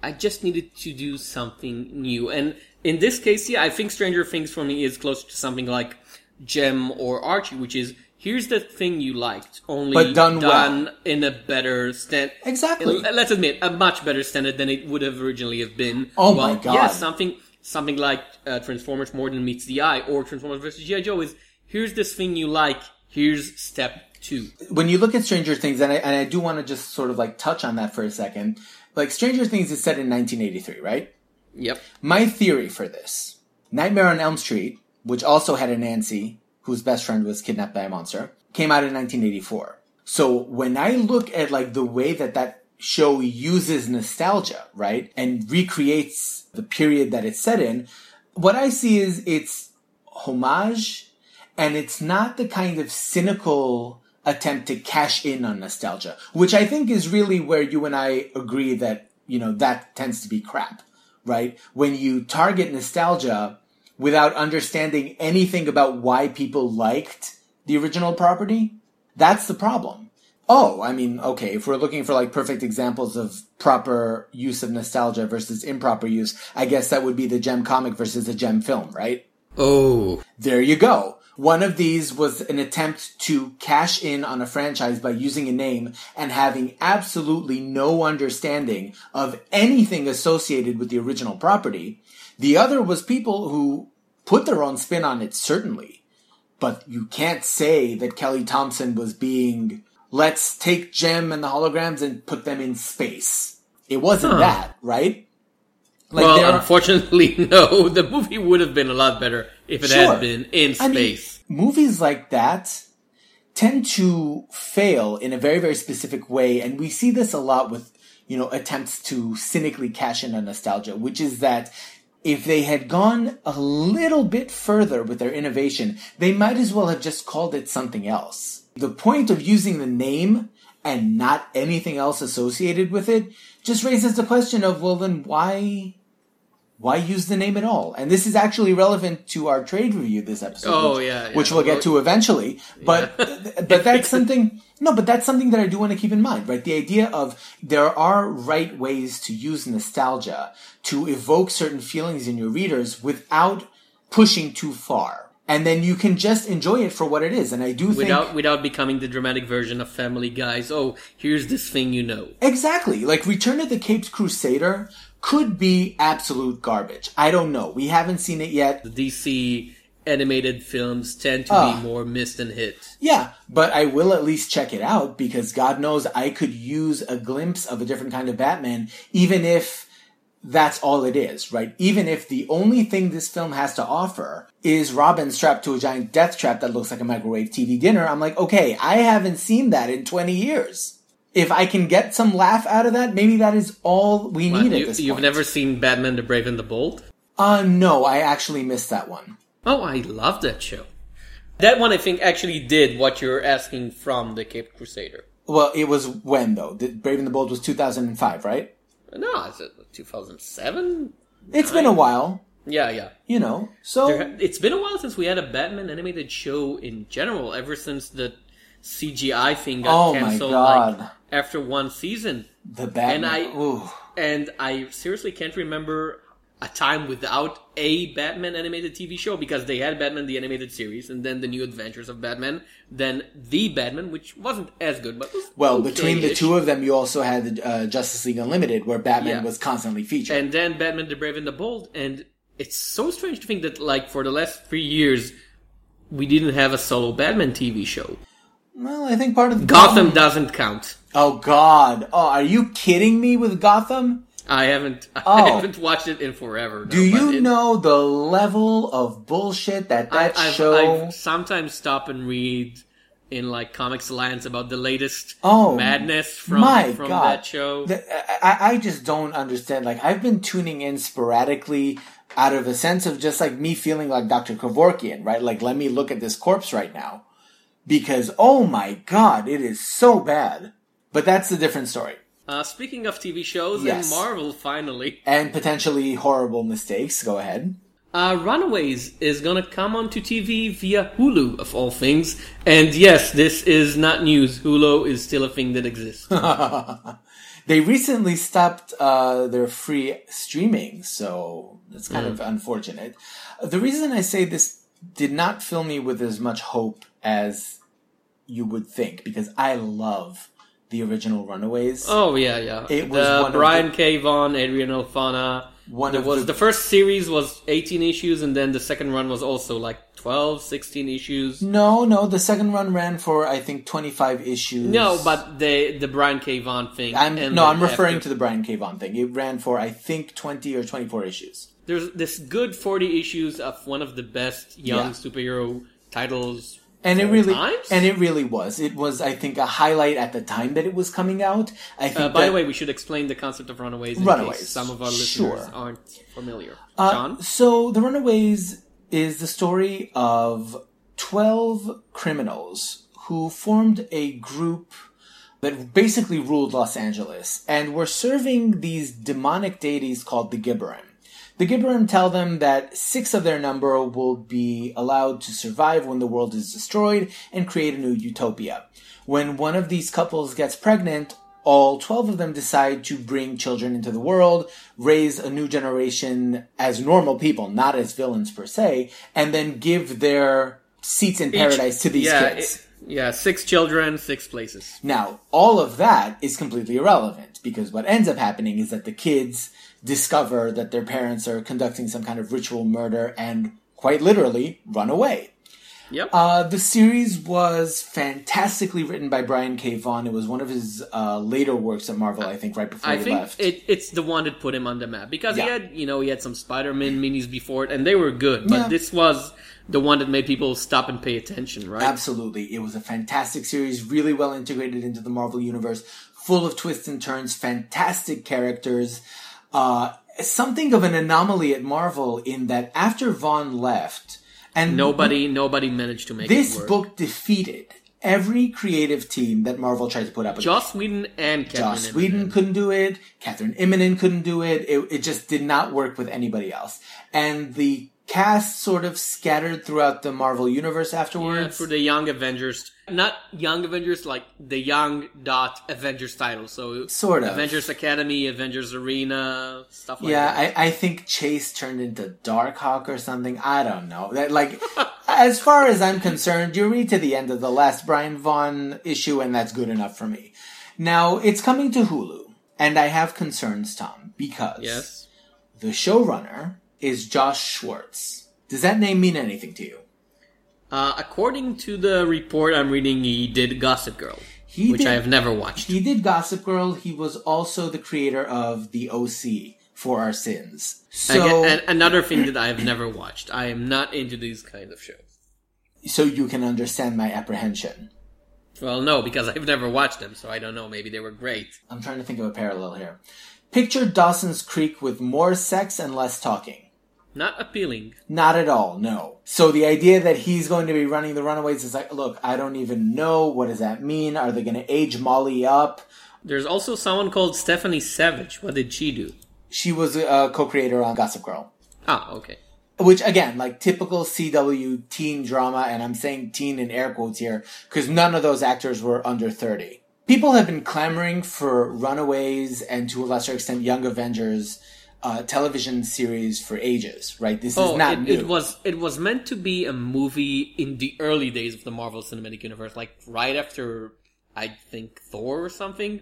I just needed to do something new. And in this case, yeah, I think Stranger Things for me is closer to something like Jem or Archie, which is here's the thing you liked, only But done well. in a better stand. Exactly. Let's admit, a much better standard than it would have originally have been. Oh well, my God. Yeah, something something like uh, Transformers more than meets the eye, or Transformers versus GI Joe is here's this thing you like. Here's step two. when you look at Stranger Things, and I, and I do want to just sort of like touch on that for a second, like Stranger Things is set in 1983, right? Yep. My theory for this Nightmare on Elm Street, which also had a Nancy whose best friend was kidnapped by a monster, came out in 1984. So when I look at like the way that that show uses nostalgia, right, and recreates the period that it's set in, what I see is it's homage and it's not the kind of cynical attempt to cash in on nostalgia, which I think is really where you and I agree that, you know, that tends to be crap, right? When you target nostalgia without understanding anything about why people liked the original property, that's the problem. Oh, I mean, okay, if we're looking for like perfect examples of proper use of nostalgia versus improper use, I guess that would be the Jem comic versus the Jem film, right? Oh. There you go. One of these was an attempt to cash in on a franchise by using a name and having absolutely no understanding of anything associated with the original property. The other was people who put their own spin on it, certainly. But you can't say that Kelly Thompson was being let's take Jem and the holograms and put them in space. It wasn't Huh. that, right? Like well, are- unfortunately, [LAUGHS] no. The movie would have been a lot better if it Sure. had been in space. I mean, movies like that tend to fail in a very, very specific way, and we see this a lot with, you know, attempts to cynically cash in on nostalgia, which is that if they had gone a little bit further with their innovation, they might as well have just called it something else. The point of using the name and not anything else associated with it just raises the question of, well, then why why use the name at all? And this is actually relevant to our trade review this episode. Oh, which, yeah, yeah. which we'll get to eventually. But [LAUGHS] but that's something no, but that's something that I do want to keep in mind, right? The idea of there are right ways to use nostalgia to evoke certain feelings in your readers without pushing too far. And then you can just enjoy it for what it is. And I do think Without without becoming the dramatic version of Family Guys. Oh, here's this thing you know. Exactly. Like Return of the Caped Crusader could be absolute garbage. I don't know. We haven't seen it yet. The DC animated films tend to Ah. be more missed than hit. Yeah, but I will at least check it out because God knows I could use a glimpse of a different kind of Batman, even if that's all it is, right? Even if the only thing this film has to offer is Robin strapped to a giant death trap that looks like a microwave TV dinner, I'm like, okay, I haven't seen that in 20 years. If I can get some laugh out of that, maybe that is all we What, need at you, this you've point. never seen Batman the Brave and the Bold? Uh, no, I actually missed that one. Oh, I love that show. That one I think actually did what you're asking from the Cape Crusader. Well, it was when though? The Brave and the Bold was 2005, right? No, is it 2007? It's been a while, Yeah, yeah. you know. So There, it's been a while since we had a Batman animated show in general. Ever since the CGI thing got Oh my canceled, God. like after one season, the Batman. and I- ooh. and I seriously can't remember a time without a Batman animated TV show because they had Batman the animated series, and then the New Adventures of Batman, then the Batman, which wasn't as good, but was Well, between the two of them, you also had uh, Justice League Unlimited, where Batman Yeah. was constantly featured. and then Batman the Brave and the Bold, and it's so strange to think that like for the last three years we didn't have a solo Batman TV show. well, I think part of the Gotham doesn't count. Oh God! Oh, are you kidding me with Gotham? I haven't I Oh. haven't watched it in forever. Do you know the level of bullshit that I, that I've, show? I've sometimes stop and read in like comics alliance about the latest Oh, madness from my from God. that show. The- I, I just don't understand. Like, I've been tuning in sporadically out of a sense of just like me feeling like Dr. Kevorkian, right? Like, let me look at this corpse right now. Because, oh my god, it is so bad. But that's a different story. Uh, speaking of TV shows Yes. and Marvel, finally, And potentially horrible mistakes. Go ahead. uh, Runaways is gonna come onto TV via Hulu of all things. And yes, this is not news. Hulu is still a thing that exists. [LAUGHS] They recently stopped uh, their free streaming, so that's kind of unfortunate. The reason I say this did not fill me with as much hope as you would think, because I love the original Runaways. Oh yeah, yeah. It was the Brian the- K. Vaughan, Adrian Alphona. One of was the- the first series was 18 issues, and then the second run was also like 12, 16 issues. No, no, the second run ran for I think twenty five issues. No, but the the Brian K. Vaughan thing. I'm no, I'm referring after- to the Brian K. Vaughan thing. It ran for I think twenty or twenty four issues. There's this good 40 issues of one of the best young Yeah. superhero titles. And it really, times? and it really was. It was, I think, a highlight at the time that it was coming out. I think. Uh, by that- the way, we should explain the concept of Runaways in Runaways, case some of our sure. listeners aren't familiar. Uh, John? So, The Runaways is the story of 12 criminals who formed a group that basically ruled Los Angeles and were serving these demonic deities called the Gibborim. The Gibborim tell them that six of their number will be allowed to survive when the world is destroyed and create a new utopia. When one of these couples gets pregnant, all 12 of them decide to bring children into the world, raise a new generation as normal people, not as villains per se, and then give their seats in paradise to these yeah, kids. it- yeah, six children, six places. Now, all of that is completely irrelevant because what ends up happening is that the kids discover that their parents are conducting some kind of ritual murder and quite literally run away. Yep. Uh, the series was fantastically written by Brian K. Vaughan. It was one of his uh, later works at Marvel, I think, right before I he think left. it, it's the one that put him on the map because he had, you know, he had some Spider-Man minis before it, and they were good. But Yeah. this was the one that made people stop and pay attention, right? Absolutely. It was a fantastic series, really well integrated into the Marvel Universe, full of twists and turns, fantastic characters. Uh, something of an anomaly at Marvel in that after Vaughan left, and Nobody, nobody managed to make this it work. book defeated every creative team that Marvel tried to put up. Joss Whedon and Kevin Joss Whedon couldn't do it. Kathryn Immonen couldn't do it. it. It just did not work with anybody else. And the cast sort of scattered throughout the Marvel universe afterwards. Yeah, for the Young Avengers, not Young Avengers, like the Young Dot Avengers title. So Sort of. Avengers Academy, Avengers Arena, stuff like yeah, that. I, I think Chase turned into Darkhawk or something. I don't know. That like, [LAUGHS] as far as I'm concerned, you read to the end of the last Brian Vaughan issue, and that's good enough for me. Now it's coming to Hulu, and I have concerns, Tom, because yes. the showrunner is Josh Schwartz. Does that name mean anything to you? Uh, according to the report I'm reading, he did Gossip Girl, He which did, I have never watched. He did Gossip Girl. He was also the creator of The OC for Our Sins. So, Again, another thing that I have never watched. I am not into these kind of shows. so you can understand my apprehension. Well, no, because I've never watched them, so I don't know. Maybe they were great. I'm trying to think of a parallel here. Picture Dawson's Creek with more sex and less talking. Not appealing. Not at all, no. So the idea that he's going to be running the Runaways is like, look, I don't even know. What does that mean? Are they going to age Molly up? There's also someone called Stephanie Savage. What did she do? She was a co-creator on Gossip Girl. Ah, okay. Which again, like typical CW teen drama, and I'm saying teen in air quotes here, because none of those actors were under 30. People have been clamoring for Runaways and to a lesser extent Young Avengers uh, television series for ages, right? This is Oh, not it, new. it was it was meant to be a movie in the early days of the Marvel Cinematic Universe, like right after I think Thor or something.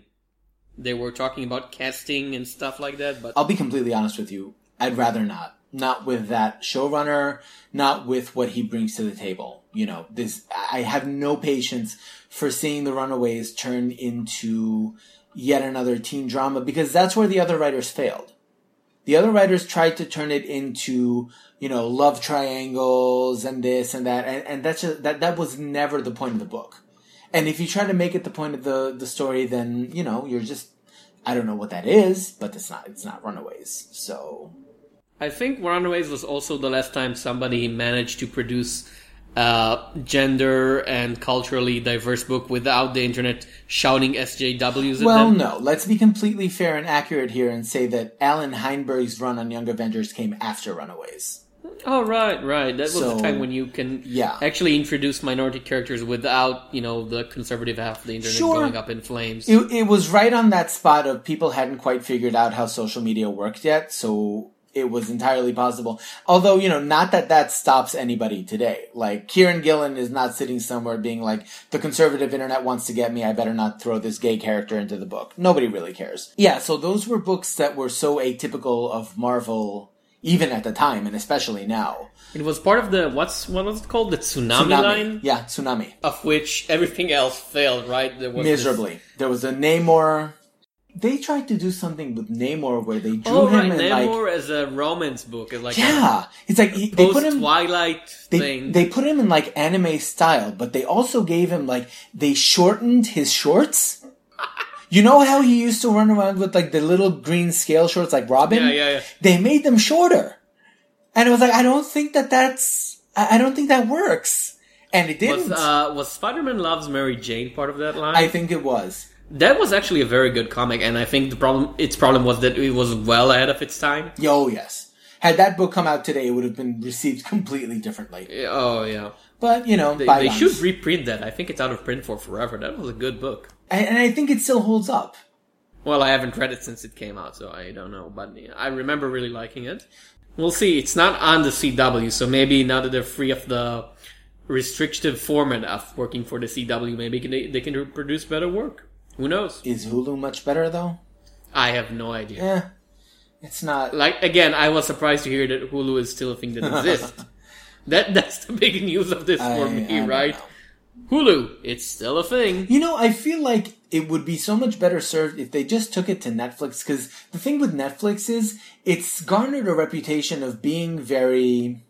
They were talking about casting and stuff like that, but I'll be completely honest with you. I'd rather not. Not with that showrunner, not with what he brings to the table. You know, this, I have no patience for seeing the Runaways turn into yet another teen drama because that's where the other writers failed. The other writers tried to turn it into, you know, love triangles and this and that, and, and that's just, that, that was never the point of the book. And if you try to make it the point of the, the story, then, you know, you're just, I don't know what that is, but it's not, it's not Runaways. So, I think Runaways was also the last time somebody managed to produce a gender and culturally diverse book without the internet shouting SJWs at well, them. no, let's be completely fair and accurate here and say that Allan Heinberg's run on Young Avengers came after Runaways. Oh right, right. That was So, the time when you can yeah. actually introduce minority characters without, you know, the conservative half of the internet Sure. going up in flames. It, it was right on that spot of people hadn't quite figured out how social media worked yet, so it was entirely possible. Although, you know, not that that stops anybody today. Like, Kieron Gillen is not sitting somewhere being like, the conservative internet wants to get me, I better not throw this gay character into the book. Nobody really cares. Yeah, so those were books that were so atypical of Marvel, even at the time, and especially now. It was part of the what's what was it called? The tsunami, line? Yeah, Tsunami. Of which everything else failed, right? There was this- Miserably. There was a Namor. They tried to do something with Namor where they drew Oh him right, in like Namor as a romance book. It's like Yeah, it's like he, they put him. Twilight They, thing. they put him in like anime style, but they also gave him like they shortened his shorts. You know how he used to run around with like the little green scale shorts like Robin? Yeah, yeah, yeah. They made them shorter, and it was like I don't think that that's I I don't think that works. And it Was didn't. uh, was Spider-Man Loves Mary Jane part of that line? I think it was. That was actually a very good comic, and I think the problem its problem was that it was well ahead of its time. Oh, yes. Had that book come out today, it would have been received completely differently. Oh yeah, But, you know, they, they should reprint that. I think it's out of print for forever. That was a good book. And, and I think it still holds up. Well, I haven't read it since it came out, so I don't know. But I remember really liking it. We'll see. It's not on the CW, so maybe now that they're free of the restrictive format of working for the CW, maybe can they, they can produce better work. Who knows? Is Hulu much better, though? I have no idea. Eh. It's not. Like again, I was surprised to hear that Hulu is still a thing that exists. [LAUGHS] that that's the big news of this I- for I me, don't right? Hulu, it's still a thing. You know, I feel like it would be so much better served if they just took it to Netflix. Because the thing with Netflix is it's garnered a reputation of being very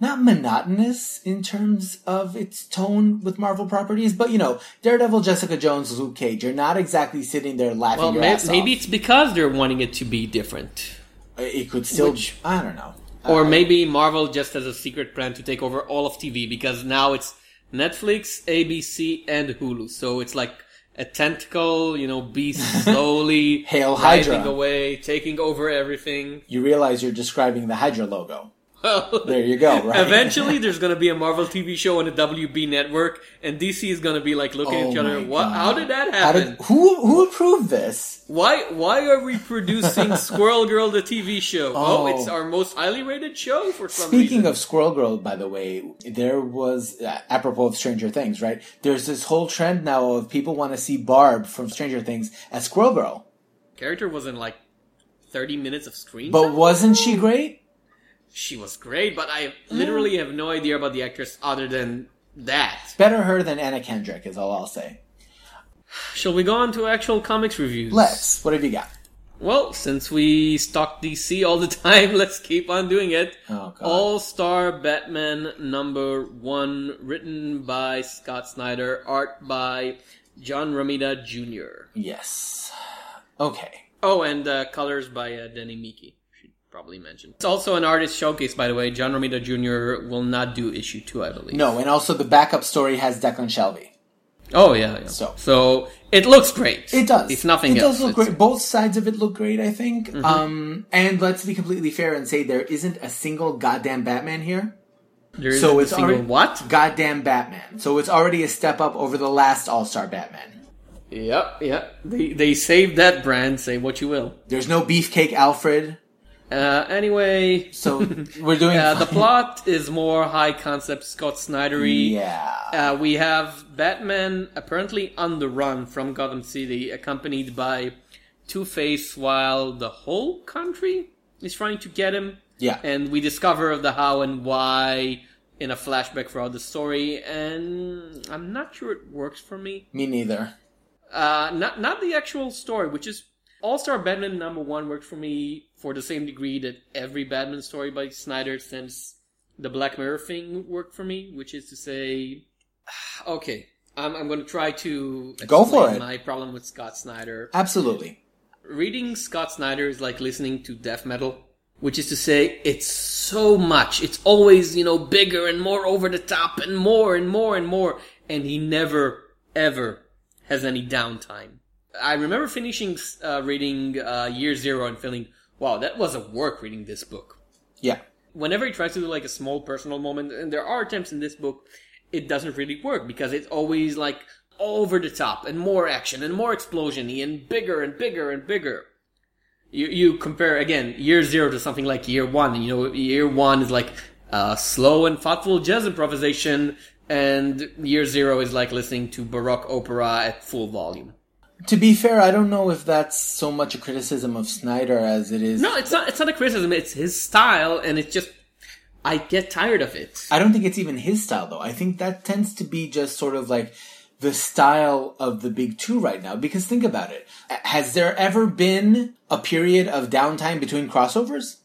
not monotonous in terms of its tone with Marvel properties, but you know, Daredevil, Jessica Jones, Luke Cage, you're not exactly sitting there laughing Well, your may- ass maybe off. it's because they're wanting it to be different. It could still. Which- I don't know. Or maybe Marvel just has a secret plan to take over all of TV because now it's Netflix, ABC, and Hulu. So it's like a tentacle, you know, be [LAUGHS] slowly Hail Hydra. away, taking over everything. You realize you're describing the Hydra logo. Well, [LAUGHS] There you go. Right. Eventually, there's gonna be a Marvel TV show on the WB network, and DC is gonna be like looking at Oh each other. What? God. How did that happen? did, who who approved this? Why? Why are we producing [LAUGHS] Squirrel Girl the TV show? Oh, Oh. it's our most highly rated show for some Speaking reason. of Squirrel Girl, by the way, there was uh, apropos of Stranger Things, right? There's this whole trend now of people want to see Barb from Stranger Things as Squirrel Girl, character was in like 30 minutes of screen. but time? wasn't she great? She was great, but I literally have no idea about the actress other than that. Better her than Anna Kendrick is all I'll say. Shall we go on to actual comics reviews? Let's. What have you got? Well, since we stock DC all the [LAUGHS] time, let's keep on doing it. Oh, All Star Batman number one, written by Scott Snyder, art by John Romita Jr. Yes. Okay. Oh, and uh, colors by uh, Danny Miki. Probably mentioned. It's also an artist showcase, by the way. John Romita Jr. will not do issue two, I believe. No, and also the backup story has Declan Shalvey. Oh yeah, yeah. So- so it looks great. It does. It's nothing it else, does look It's- great. Both sides of it look great, I think. Mm-hmm. Um, and let's be completely fair and say there isn't a single goddamn Batman here. There So a it's single already what? Goddamn Batman. So it's already a step up over the last All Star Batman. Yep, yep. They they saved that brand. Say what you will. There's no Beefcake Alfred. Uh, anyway, So [LAUGHS] we're doing uh, the plot is more high concept Scott Snydery. Yeah. Uh, we have Batman apparently on the run from Gotham City, accompanied by Two Face, while the whole country is trying to get him. Yeah. And we discover the how and why in a flashback throughout the story, and I'm not sure it works for me. Me neither. Uh, not not the actual story, which is All Star Batman number one worked for me for the same degree that every Batman story by Snyder since the Black Mirror thing worked for me, which is to say, [SIGHS] okay, I'm I'm going to try to Go for it. My problem with Scott Snyder. Absolutely. Reading Scott Snyder is like listening to death metal, which is to say, it's so much. It's always you know bigger and more over the top and more and more and more, and he never ever has any downtime. I remember finishing uh, reading uh, Year Zero and feeling, wow, that was a work reading this book. Yeah. Whenever he tries to do like a small personal moment, and there are attempts in this book, it doesn't really work because it's always like over the top and more action and more explosiony and bigger and bigger and bigger. You you compare again Year Zero to something like Year One, and you know Year One is like uh, slow and thoughtful jazz improvisation, and Year Zero is like listening to Baroque opera at full volume. To be fair, I don't know if that's so much a criticism of Snyder as it is. No, it's not. It's not a criticism. It's his style, and it's just I get tired of it. I don't think it's even his style though. I think that tends to be just sort of like the style of the big two right now. Because think about it. Has there ever been a period of downtime between crossovers?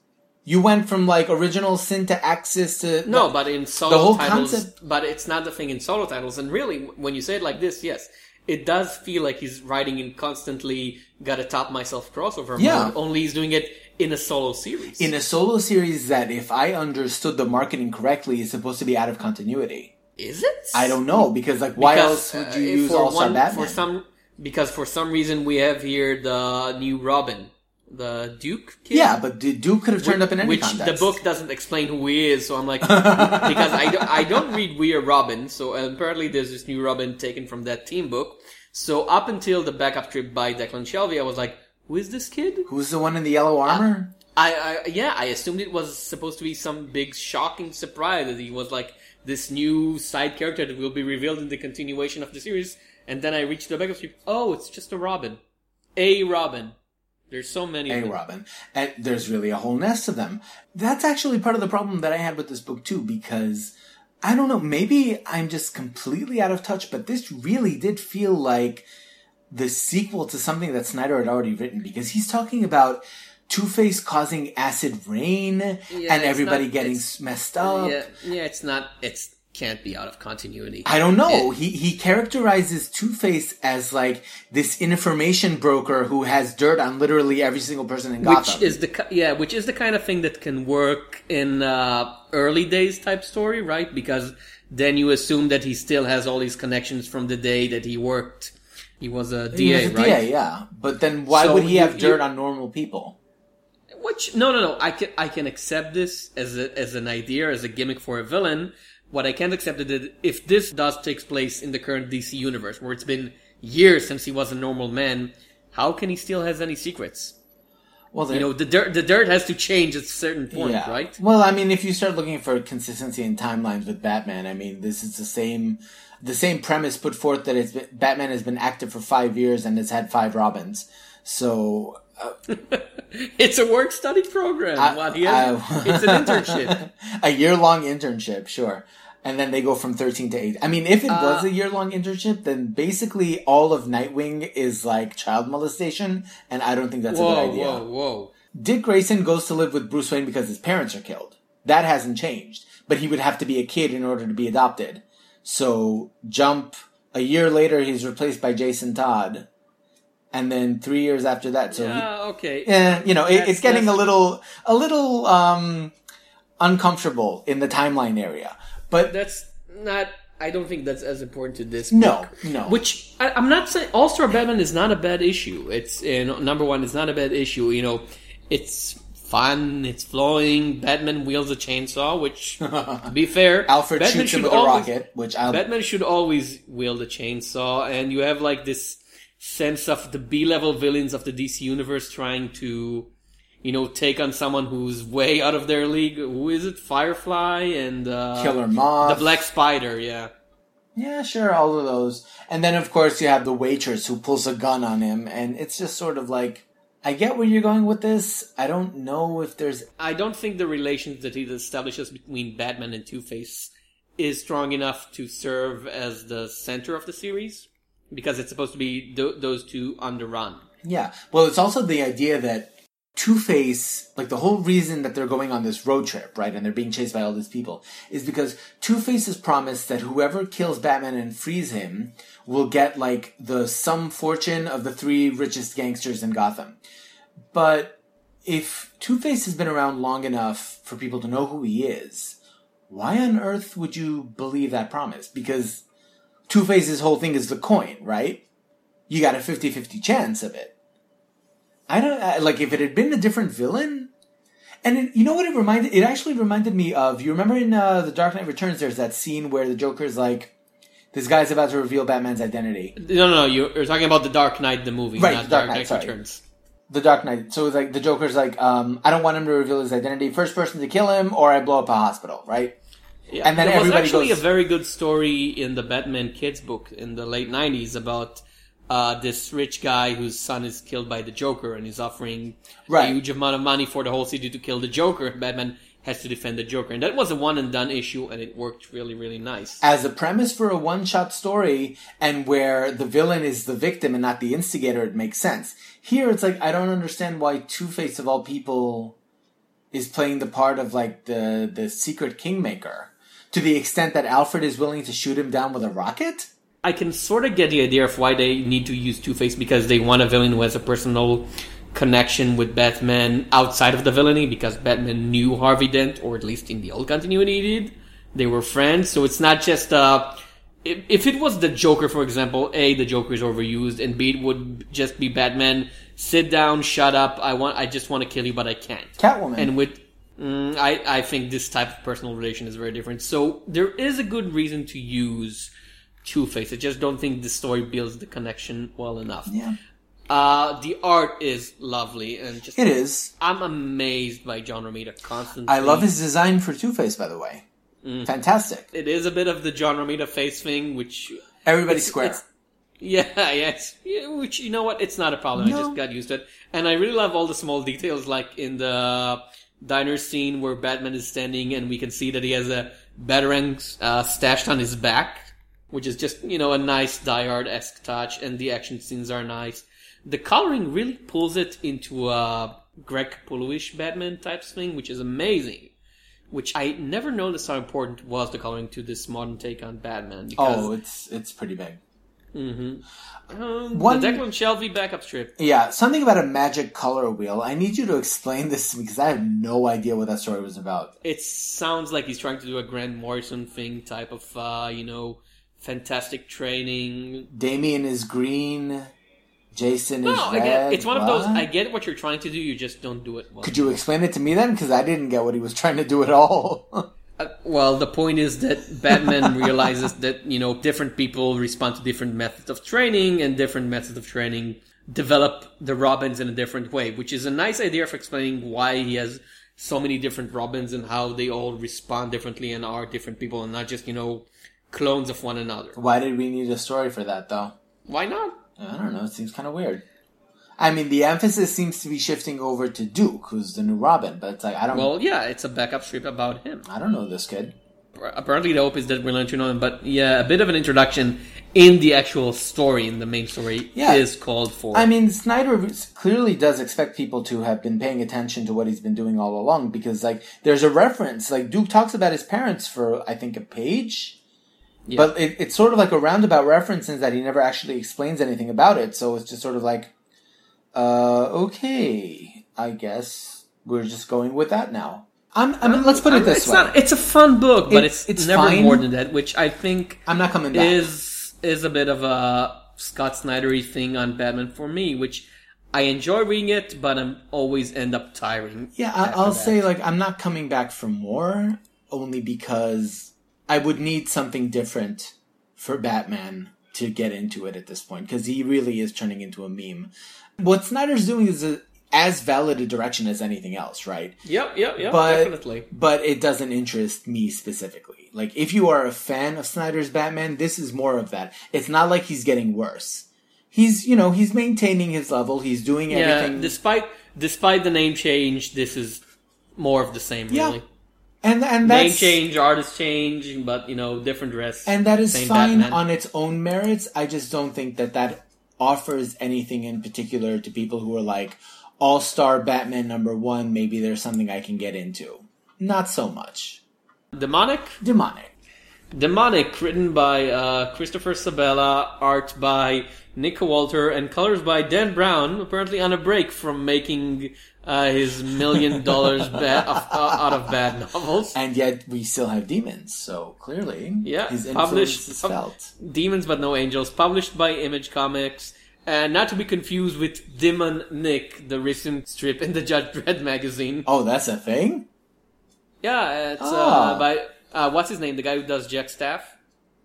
You went from like original sin to Axis to No, but in solo whole titles, concept- but it's not the thing in solo titles. And really, when you say it like this, yes, it does feel like he's writing in constantly gotta top myself crossover Yeah. mode. Only he's doing it in a solo series. in a solo series that, if I understood the marketing correctly, is supposed to be out of continuity. Is it? I don't know because like why Because, else would uh, you use All Star Batman? For some, because for some reason we have here the new Robin, the Duke. Kid? yeah, but the Duke could have turned up in any which context. the book doesn't explain who he is. So I'm like, [LAUGHS] because I don't, I don't read We Are Robin, so apparently there's this new Robin taken from that team book. So up until the backup trip by Declan Shalvey, I was like, who is this kid? Who's the one in the yellow armor? Uh, I, I yeah, I assumed it was supposed to be some big shocking surprise that he was like this new side character that will be revealed in the continuation of the series. And then I reached the backup trip. Oh, it's just a Robin, a Robin. There's so many. A. Robin. And there's really a whole nest of them. That's actually part of the problem that I had with this book too, because I don't know, maybe I'm just completely out of touch, but this really did feel like the sequel to something that Snyder had already written, because he's talking about Two-Face causing acid rain and everybody not- getting messed up. Yeah, yeah, it's not. It's can't be out of continuity. I don't know. he he characterizes Two Face as like this information broker who has dirt on literally every single person in Gotham. which is the yeah, which is the kind of thing that can work in uh, early days type story, right? Because then you assume that he still has all these connections from the day that he worked. He was a DA, He was a right? DA, yeah. But then why So would he you- have dirt you- on normal people? Which no, no, no. I can I can accept this as a, as an idea as a gimmick for a villain. What I can't accept is that if this does takes place in the current DC universe, where it's been years since he was a normal man, how can he still has any secrets? Well, You know, the dirt the dirt has to change at a certain point, yeah. right? Well, I mean, if you start looking for consistency in timelines with Batman, I mean, this is the same the same premise put forth that it's been, Batman has been active for five years and has had five Robins. So [LAUGHS] It's a work study program. I- What he has, I- it's an internship. [LAUGHS] a year long internship, sure. And then they go from 13 to 8. I mean, if it was a year long internship, then basically all of Nightwing is like child molestation, and I don't think that's a good idea. whoa, whoa! Dick Grayson goes to live with Bruce Wayne because his parents are killed. That hasn't changed. But he would have to be a kid in order to be adopted. So, jump a year later, he's replaced by Jason Todd. And then three years after that, so he, Yeah, okay. eh, you know, it, it's getting a little, a little, um, uncomfortable in the timeline area. But That's not. I don't think that's as important to this. no, book. no. Which I, I'm not saying All Star Batman is not a bad issue. It's number one. It's not a bad issue. You know, it's fun. It's flowing. Batman wields a chainsaw, which, to be fair, [LAUGHS] Alfred Batman shoots him should with a always- rocket, which I'll, Batman should always wield a chainsaw, and you have like this sense of the B-level villains of the DC universe trying to, you know, take on someone who's way out of their league. Who is it? Firefly and uh, Killer Moth. the Black Spider. Yeah. Yeah, sure, all of those. And then, of course, you have the waitress who pulls a gun on him, and it's just sort of like, I get where you're going with this. I don't know if there's. I don't think the relations that he establishes between Batman and Two Face is strong enough to serve as the center of the series because it's supposed to be th- those two on the run. Yeah. Well, it's also the idea that Two Face, like the whole reason that they're going on this road trip, right, and they're being chased by all these people, is because Two Face has promised that whoever kills Batman and frees him will get, like, the sum fortune of the three richest gangsters in Gotham. But if Two Face has been around long enough for people to know who he is, why on earth would you believe that promise? Because Two Face's whole thing is the coin, right? You got a 50 50 chance of it. I don't I- like if it had been a different villain. And it, you know what it reminded? It actually reminded me of. You remember in uh, the Dark Knight Returns, there's that scene where the Joker's like, "This guy's about to reveal Batman's identity." No, no, no. You're, talking about the Dark Knight, the movie, Right, not The Dark, Dark Knight, Knight. Returns. The Dark Knight. So it's like the Joker's like, um, "I don't want him to reveal his identity. First person to kill him, or I blow up a hospital." Right? Yeah, And then there was actually goes- a very good story in the Batman Kids book in the late '90s about uh, this rich guy whose son is killed by the Joker, and he's offering Right. a huge amount of money for the whole city to kill the Joker. Batman has to defend the Joker, and that was a one and done issue, and it worked really, really nice. As a premise for a one-shot story, and where the villain is the victim and not the instigator, it makes sense. Here, it's like I don't understand why Two Face of all people is playing the part of like the the secret kingmaker to the extent that Alfred is willing to shoot him down with a rocket. I can sort of get the idea of why they need to use Two Face because they want a villain who has a personal connection with Batman outside of the villainy because Batman knew Harvey Dent, or at least in the old continuity he did. they were friends. So it's not just uh, if, if it was the Joker, for example, a the Joker is overused, and b it would just be Batman. Sit down, shut up. I want. I just want to kill you, but I can't. Catwoman. And with, mm, I I think this type of personal relation is very different. So there is a good reason to use Two Face. I just don't think the story builds the connection well enough. yeah, Uh, the art is lovely and just it is. I'm amazed by John Romita constantly. I love his design for Two Face, by the way. Mm. Fantastic. It is a bit of the John Romita face thing, which Everybody's It's- square. it's- yeah, [LAUGHS] yes, yeah, which you know what, it's not a problem. I just got used to it, and I really love all the small details, like in the diner scene where Batman is standing, and we can see that he has a batarang uh, stashed on his back, which is just you know a nice Die Hard esque touch, and the action scenes are nice. The coloring really pulls it into a Greg Capullo-ish Batman type thing, which is amazing. Which I never noticed how important was the coloring to this modern take on Batman. Because oh, it's it's pretty big. um, One- the Declan Shalvey backup strip. Yeah, something about a magic color wheel. I need you to explain this to me because I have no idea what that story was about. It sounds like he's trying to do a Grant Morrison thing, type of, uh, you know, fantastic training. Damian is green. Jason is No, I red. get it's one of those. I get what you're trying to do. You just don't do it well. Could you explain it to me then? Because I didn't get what he was trying to do at all. [LAUGHS] Uh, well, the point is that Batman [LAUGHS] realizes that you know different people respond to different methods of training, and different methods of training develop the Robins in a different way, which is a nice idea for explaining why he has so many different Robins and how they all respond differently and are different people, and not just you know clones of one another. Why did we need a story for that though? Why not? I don't know. It seems kind of weird. I mean, the emphasis seems to be shifting over to Duke, who's the new Robin. But it's like I don't. Well, yeah, it's a backup strip about him. I don't know this kid. Apparently, the hope is that we learn to know him, but yeah, a bit of an introduction in the actual story, in the main story, Yeah. is called for. I mean, Snyder clearly does expect people to have been paying attention to what he's been doing all along because, like, there's a reference. Like, Duke talks about his parents for, I think, a page. Yeah. But it, it's sort of like a roundabout reference in that he never actually explains anything about it. So it's just sort of like, uh, okay, I guess we're just going with that now. I'm, I mean, let's put it this it's way. Not, it's a fun book, but It's- it's, it's never fine. more than that, which I think I'm not coming back. is is a bit of a Scott Snydery thing on Batman for me, which I enjoy reading it, but I'm always end up tiring. Yeah, I, I'll that. say like I'm not coming back for more, only because I would need something different for Batman to get into it at this point because he really is turning into a meme. What Snyder's doing is a, as valid a direction as anything else, right? Yep, yep, yep, But definitely. but it doesn't interest me specifically. Like if you are a fan of Snyder's Batman, this is more of that. It's not like he's getting worse. He's you know he's maintaining his level. He's doing Yeah, everything. despite despite the name change, this is more of the same, Yeah, and and Name that's change, artist change, but you know, different dress. and that is fine Batman. on its own merits. I just don't think that that offers anything in particular to people who are like all star Batman number one. Maybe there's something I can get into. Not so much. Demonic? Demonic. Demonic, written by uh, Christopher Sebela, art by Nick Walter, and colors by Dan Brown, apparently on a break from making uh, his million dollars [LAUGHS] of, uh, out of bad novels. And yet we still have demons, so clearly Yeah, his influence published- is pub- felt. Demons But No Angels, published by Image Comics, and not to be confused with Demon Nick, the recent strip in the Judge Dredd magazine. Oh, that's a thing? Yeah, it's Ah. uh, by, uh, what's his name? The guy who does Jack Staff?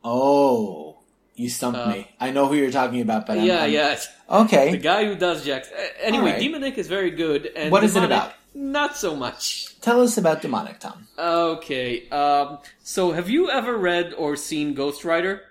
Oh, you stumped me. I know who you're talking about, but I'm- Uh, yeah, I'm- yeah. Okay. The guy who does. Uh, anyway, Alright. Demonic is very good. And What is it about? Not so much. Tell us about demonic, Tom. Okay. Um, so, have you ever read or seen Ghost Rider?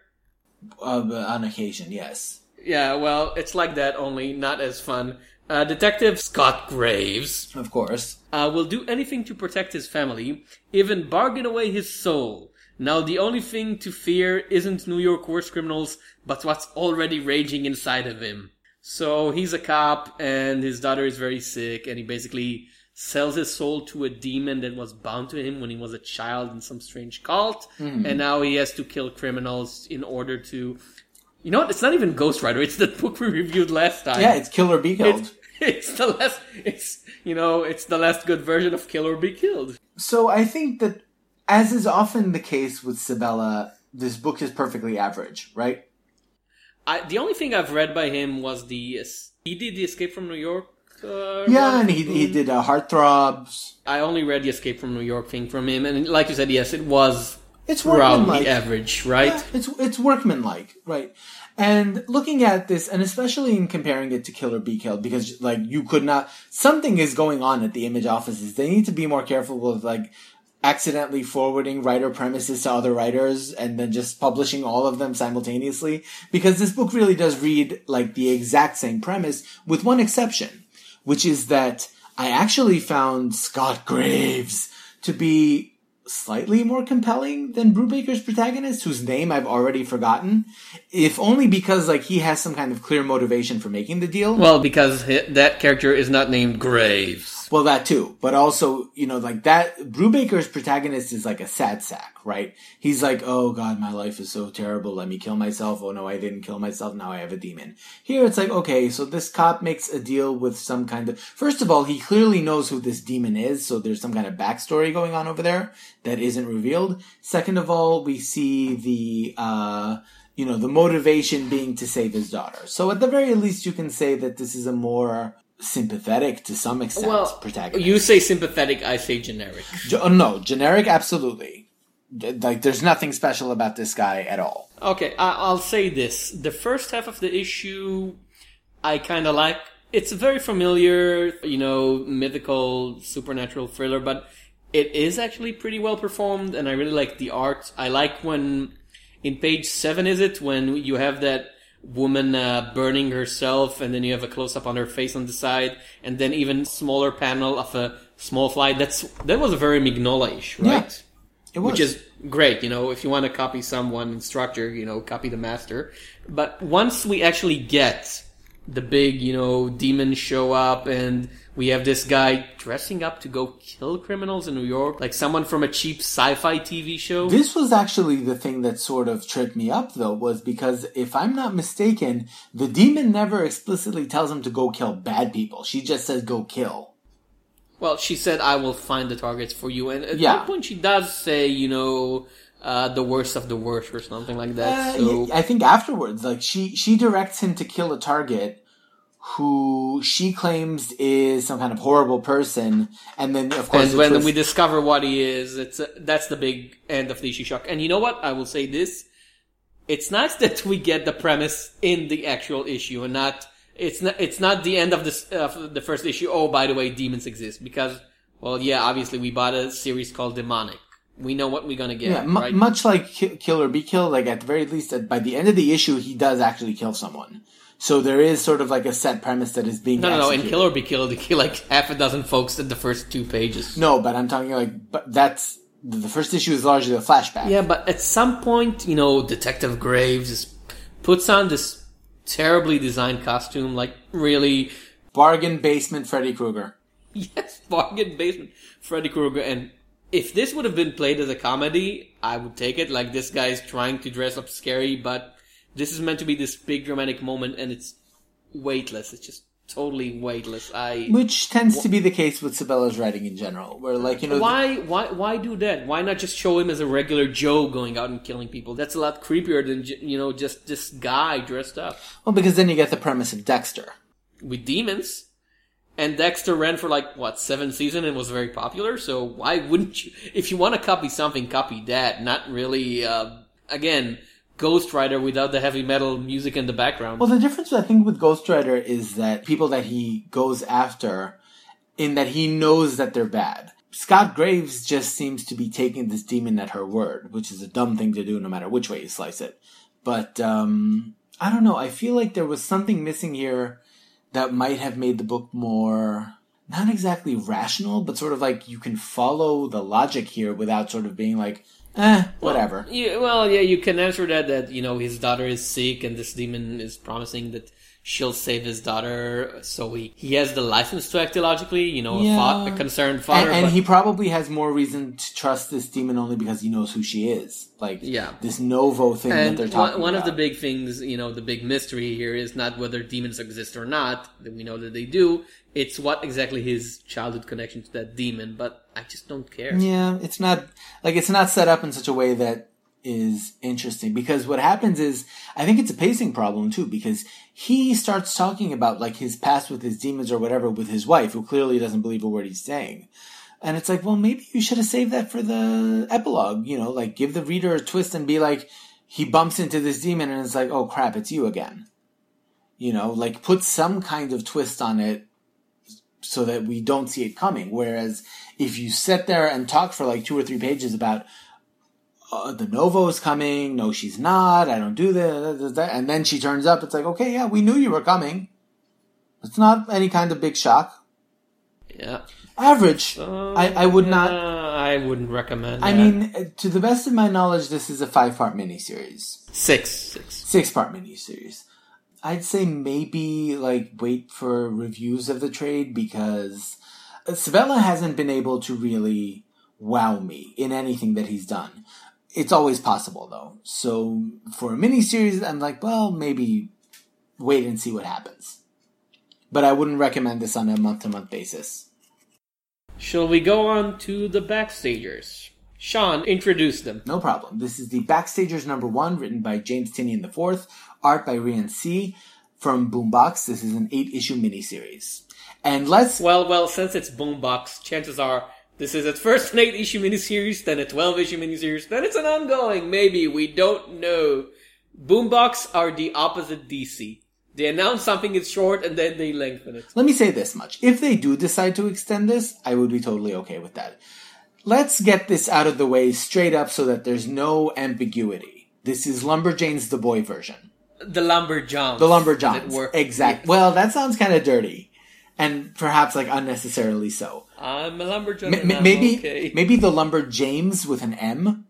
Uh, on occasion, yes. Yeah, well, it's like that, only not as fun. Uh, Detective Scott Graves Of course. uh, will do anything to protect his family, even bargain away his soul. Now, the only thing to fear isn't New York worst criminals, but what's already raging inside of him. So, he's a cop, and his daughter is very sick, and he basically sells his soul to a demon that was bound to him when he was a child in some strange cult, hmm. and now he has to kill criminals in order to. You know what? It's not even Ghost Rider. It's the book we reviewed last time. Yeah, it's Kill or Be Killed. It's, [LAUGHS] it's the last. It's you know, it's the last good version of Kill or Be Killed. So I think that as is often the case with Sebela, this book is perfectly average, right? I, the only thing I've read by him was the he did the Escape from New York. Uh, Yeah, and he, he did uh, Heartthrobs. I only read the Escape from New York thing from him, and like you said, yes, it was It's workmanlike. the average, right? Yeah, it's it's workmanlike, right? And looking at this, and especially in comparing it to Kill or Be Killed, because like you could not, something is going on at the image offices. They need to be more careful with like accidentally forwarding writer premises to other writers and then just publishing all of them simultaneously. Because this book really does read like the exact same premise, with one exception, which is that I actually found Scott Graves to be slightly more compelling than Brubaker's protagonist, whose name I've already forgotten. If only because like he has some kind of clear motivation for making the deal. Well, because that character is not named Graves. Well, that too, but also, you know, like that, Brubaker's protagonist is like a sad sack, right? He's like, oh god, my life is so terrible, let me kill myself. Oh no, I didn't kill myself, now I have a demon. Here it's like, okay, so this cop makes a deal with some kind of, first of all, he clearly knows who this demon is, so there's some kind of backstory going on over there that isn't revealed. Second of all, we see the, uh, you know, the motivation being to save his daughter. So at the very least, you can say that this is a more sympathetic to some extent Well, protagonist. you say sympathetic, I say generic. Ge- oh, uh, no, generic, absolutely. Like, there's nothing special about this guy at all. Okay, I- I'll say this. The first half of the issue, I kind of like. It's a very familiar, you know, mythical, supernatural thriller, but it is actually pretty well performed, and I really like the art. I like when, in page seven, is it, when you have that woman uh, burning herself, and then you have a close up on her face on the side, and then even smaller panel of a small fly. That's that was a very Mignola-ish, Yeah. right? It was. which is great. You know, if you want to copy someone instructor, you know, copy the master. But once we actually get the big, you know, demons show up and we have this guy dressing up to go kill criminals in New York, like someone from a cheap sci-fi TV show. This was actually the thing that sort of tripped me up, though, was because if I'm not mistaken, the demon never explicitly tells him to go kill bad people. She just says go kill. Well, she said, "I will find the targets for you," and at Yeah. one point she does say, you know, uh, the worst of the worst or something like that. Uh, so I think afterwards, like she she directs him to kill a target who she claims is some kind of horrible person, and then of course And when twist- we discover what he is, it's that's the big end of the issue shock. And you know what? I will say this: it's nice [LAUGHS] that we get the premise in the actual issue, and not it's not it's not the end of this of the first issue. Oh, by the way, demons exist because well, yeah, obviously we bought a series called Demonic. We know what we're gonna get, Yeah, mu- right? much like Ki- Kill or Be Killed, like at the very least, at, by the end of the issue, he does actually kill someone. So there is sort of like a set premise that is being no, no, no. In executed. Kill or Be Killed, they [LAUGHS] kill like half a dozen folks in the first two pages. No, but I'm talking like, but that's the first issue is largely a flashback. Yeah, but at some point, you know, Detective Graves puts on this terribly designed costume, like really, Bargain basement Freddy Krueger. [LAUGHS] yes, bargain basement Freddy Krueger. And if this would have been played as a comedy, I would take it. Like this guy's trying to dress up scary, but this is meant to be this big dramatic moment, and it's weightless. It's just totally weightless. I Which tends to be the case with Sebela's writing in general, where like, you know, why why why do that? Why not just show him as a regular Joe going out and killing people? That's a lot creepier than you know just this guy dressed up. well, because then you get the premise of Dexter. with demons. And Dexter ran for like what seven seasons and was very popular. So why wouldn't you? If you want to copy something, copy that. Not really. Uh, again, Ghost Rider without the heavy metal music in the background. Well, the difference I think with Ghost Rider is that people that he goes after, in that he knows that they're bad. Scott Graves just seems to be taking this demon at her word, which is a dumb thing to do no matter which way you slice it. But, um, I don't know. I feel like there was something missing here that might have made the book more, not exactly rational, but sort of like you can follow the logic here without sort of being like, eh, whatever. Yeah, well, yeah, you can answer that that you know his daughter is sick and this demon is promising that she'll save his daughter, so he, he has the license to act illogically, you know, Yeah. a, fa- a concerned father. and, and he probably has more reason to trust this demon only because he knows who she is. Like, Yeah. this Novo thing that and they're one, talking one of the big things, you know, the big mystery here is not whether demons exist or not. that We know that they do. It's what exactly his childhood connection to that demon, but I just don't care. Yeah, it's not like it's not set up in such a way that is interesting because what happens is I think it's a pacing problem too because he starts talking about like his past with his demons or whatever with his wife who clearly doesn't believe a word he's saying. And it's like, well, maybe you should have saved that for the epilogue, you know, like give the reader a twist and be like, he bumps into this demon and it's like, oh crap, it's you again. You know, like put some kind of twist on it so that we don't see it coming. Whereas if you sit there and talk for like two or three pages about uh, the Novo is coming, no, she's not, I don't do this, and then she turns up, it's like, okay, yeah, we knew you were coming. It's not any kind of big shock. Yeah. Average. Uh, I, I would not. uh, I wouldn't recommend. I that. mean, to the best of my knowledge, this is a five part miniseries. six, six. Six part miniseries. I'd say maybe like wait for reviews of the trade because Sebela hasn't been able to really wow me in anything that he's done. It's always possible though. So for a miniseries, I'm like, well, maybe wait and see what happens. But I wouldn't recommend this on a month to month basis. Shall we go on to the backstagers? Sean, introduce them. No problem. This is the Backstagers number one, written by James Tynion IV, art by Rian Sygh From Boombox. This is an eight issue miniseries. And let's Well, well, since it's Boombox, chances are this is at first an 8 issue miniseries, then a 12 issue miniseries, then it's an ongoing, maybe, we don't know. Boombox are the opposite DC. They announce something is short and then they lengthen it. let me say this much. If they do decide to extend this, I would be totally okay with that. Let's get this out of the way straight up so that there's no ambiguity. This is Lumberjane's the boy version. The Lumberjahns. The as Exactly. Well, that sounds kind of dirty. And perhaps like unnecessarily so. I'm a Lumberjahn. M- I'm maybe, okay. maybe the Lumberjames with an M.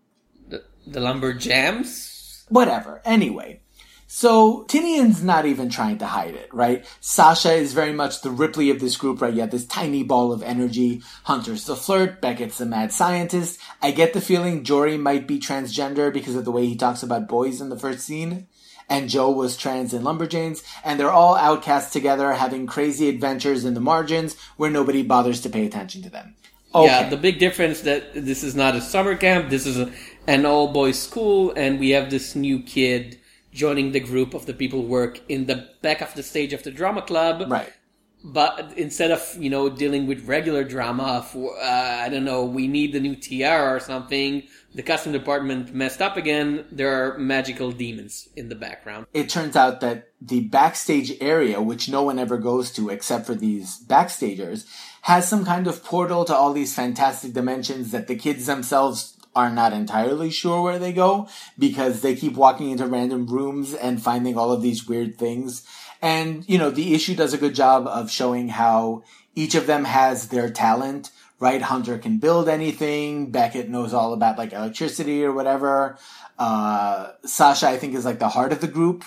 The, the Lumberjams? whatever. Anyway, so Tynion's not even trying to hide it, right? Sasha is very much the Ripley of this group, right? You have this tiny ball of energy. Hunter's the flirt. Beckett's the mad scientist. I get the feeling Jory might be transgender because of the way he talks about boys in the first scene. And Jo was trans in Lumberjanes, and they're all outcasts together, having crazy adventures in the margins where nobody bothers to pay attention to them. Okay. Yeah, the big difference that this is not a summer camp. This is a, an all boys school, and we have this new kid joining the group of the people who work in the back of the stage of the drama club. right. But instead of you know dealing with regular drama, for uh, I don't know, we need the new tiara or something. The costume department messed up again. There are magical demons in the background. it turns out that the backstage area, which no one ever goes to except for these backstagers, has some kind of portal to all these fantastic dimensions that the kids themselves are not entirely sure where they go because they keep walking into random rooms and finding all of these weird things. And, you know, the issue does a good job of showing how each of them has their talent, right? Hunter can build anything. Beckett knows all about like electricity or whatever. Uh, Sasha, I think, is like the heart of the group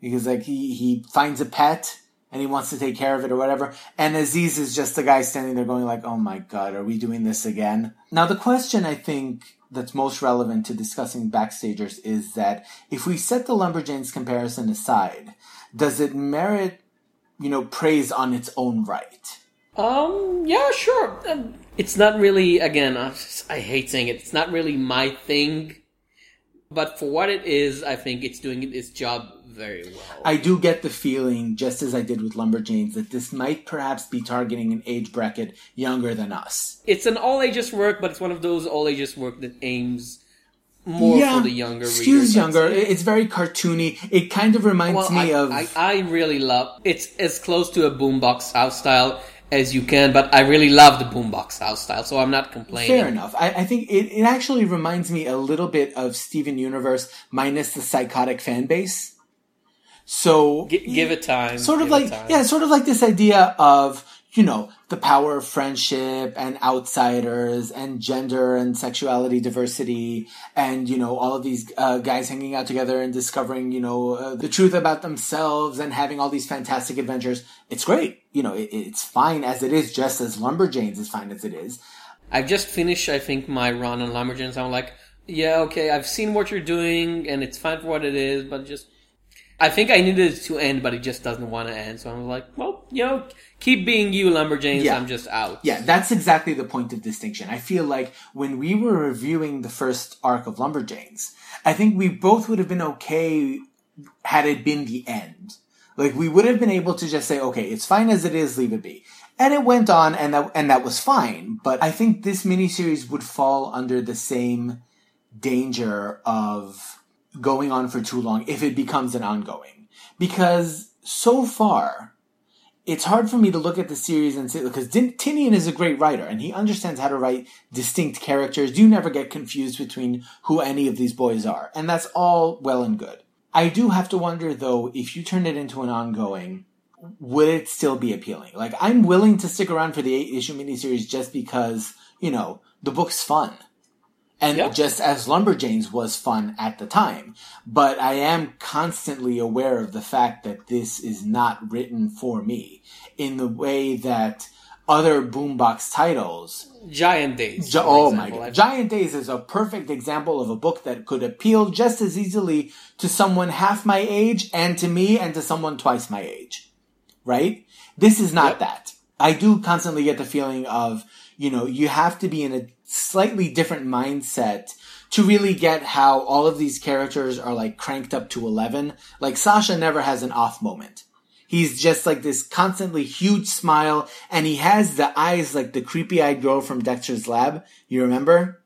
because like he, he finds a pet and he wants to take care of it or whatever. And Aziz is just the guy standing there going like, oh my god, are we doing this again? Now the question I think that's most relevant to discussing backstagers is that if we set the Lumberjanes comparison aside, does it merit, you know, praise on its own right? Um, yeah, sure. Um, It's not really, again, I I hate saying it, it's not really my thing. But for what it is, I think it's doing its job very well. I do get the feeling, just as I did with Lumberjanes, that this might perhaps be targeting an age bracket younger than us. it's an all ages work, but it's one of those all ages work that aims more for the younger skews readers. I'd younger. It's very cartoony. It kind of reminds Well, me I, of. I, I really love it's as close to a boombox house style as you can, but I really love the boombox house style, so I'm not complaining. Fair enough. I, I think it, it actually reminds me a little bit of Steven Universe minus the psychotic fan base. So Gi- give it time. sort of give like time. yeah, sort of like this idea of you know, the power of friendship and outsiders and gender and sexuality diversity and, you know, all of these uh, guys hanging out together and discovering, you know, uh, the truth about themselves and having all these fantastic adventures. It's great. You know, it, it's fine as it is, just as Lumberjanes is fine as it is. I've just finished, I think, my run on Lumberjanes. I'm like, yeah, okay, I've seen what you're doing and it's fine for what it is, but just I think I needed it to end, but it just doesn't want to end. So I'm like, well, you know, keep being you, Lumberjanes. Yeah. I'm just out. Yeah, that's exactly the point of distinction. I feel like when we were reviewing the first arc of Lumberjanes, I think we both would have been okay had it been the end. Like we would have been able to just say, okay, it's fine as it is, leave it be. And it went on and that, and that was fine. But I think this miniseries would fall under the same danger of going on for too long if it becomes an ongoing. Because so far, it's hard for me to look at the series and say, because Tynion is a great writer and he understands how to write distinct characters. You never get confused between who any of these boys are. And that's all well and good. I do have to wonder though, if you turn it into an ongoing, would it still be appealing? Like, I'm willing to stick around for the eight issue miniseries just because, you know, the book's fun. And yep. just as Lumberjanes was fun at the time. But I am constantly aware of the fact that this is not written for me in the way that other boombox titles. Giant Days. Gi- oh example, my god. Giant Days is a perfect example of a book that could appeal just as easily to someone half my age and to me and to someone twice my age. Right? This is not yep. that. I do constantly get the feeling of, you know, you have to be in a slightly different mindset to really get how all of these characters are like cranked up to 11. Like Sasha never has an off moment. He's just like this constantly huge smile and he has the eyes like the creepy eyed girl from Dexter's Lab. You remember?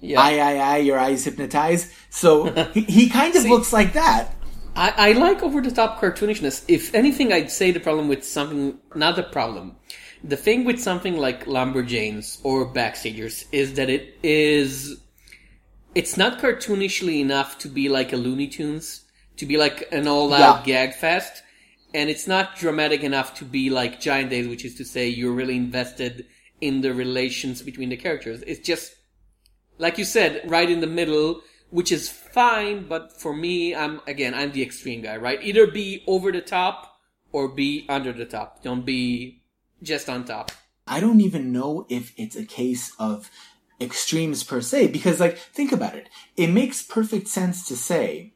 Yeah. Eye, eye, eye, your eyes hypnotize. So [LAUGHS] he, he kind of See, looks like that. I, I like over the top cartoonishness. If anything, I'd say the problem with something, not the problem the thing with something like Lumberjanes or Backstagers is that it is it's not cartoonishly enough to be like a Looney Tunes, to be like an all out yeah. gag fest, and it's not dramatic enough to be like Giant Days, which is to say you're really invested in the relations between the characters. It's just like you said, right in the middle, which is fine, but for me, I'm again, I'm the extreme guy, right? Either be over the top or be under the top. Don't be just on top. I don't even know if it's a case of extremes per se, because like, think about it. It makes perfect sense to say,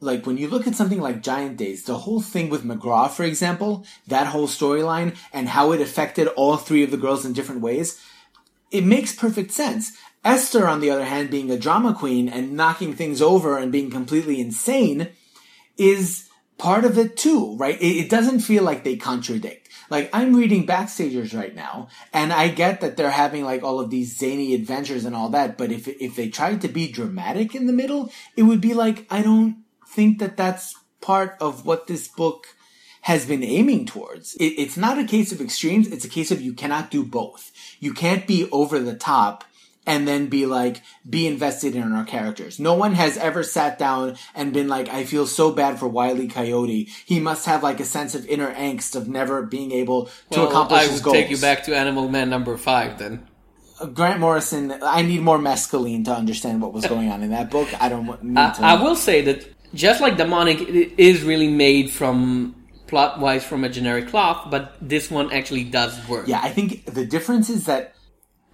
like when you look at something like Giant Days, the whole thing with McGraw, for example, that whole storyline and how it affected all three of the girls in different ways, it makes perfect sense. Esther, on the other hand, being a drama queen and knocking things over and being completely insane is part of it too, right? It, doesn't feel like they contradict. Like I'm reading Backstagers right now, and I get that they're having like all of these zany adventures and all that. But if if they tried to be dramatic in the middle, it would be like I don't think that that's part of what this book has been aiming towards. It, it's not a case of extremes. It's a case of you cannot do both. You can't be over the top and then be like, be invested in our characters. No one has ever sat down and been like, I feel so bad for Wiley Coyote. He must have like a sense of inner angst of never being able to well, accomplish I his goals. I would take you back to Animal Man number five then. Uh, Grant Morrison, I need more mescaline to understand what was going on in that book. I don't need to. I will say that just like Demonic it is really made from plot wise from a generic cloth, but this one actually does work. Yeah, I think the difference is that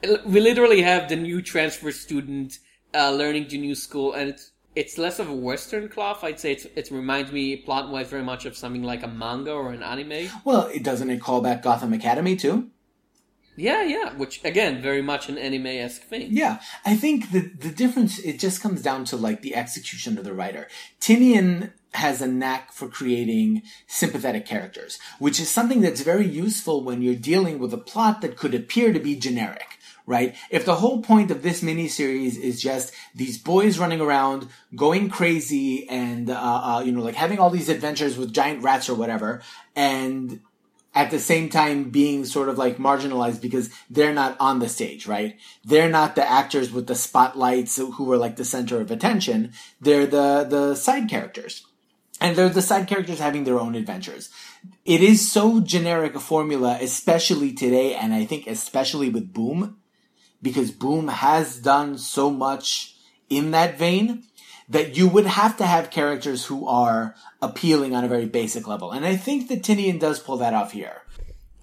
we literally have the new transfer student uh, learning to new school, and it's it's less of a Western cloth. I'd say it's, it reminds me plot wise very much of something like a manga or an anime. Well, it doesn't it call back Gotham Academy too? Yeah, yeah. Which again, very much an anime esque thing. Yeah, I think the the difference it just comes down to like the execution of the writer. Tynion has a knack for creating sympathetic characters, which is something that's very useful when you're dealing with a plot that could appear to be generic right? If the whole point of this miniseries is just these boys running around, going crazy, and uh, uh, you know, like having all these adventures with giant rats or whatever, and at the same time being sort of like marginalized because they're not on the stage, right? They're not the actors with the spotlights who are like the center of attention. They're the the side characters. and they're the side characters having their own adventures. It is so generic a formula, especially today, and I think especially with Boom, because Boom has done so much in that vein that you would have to have characters who are appealing on a very basic level. And I think that Tynion does pull that off here.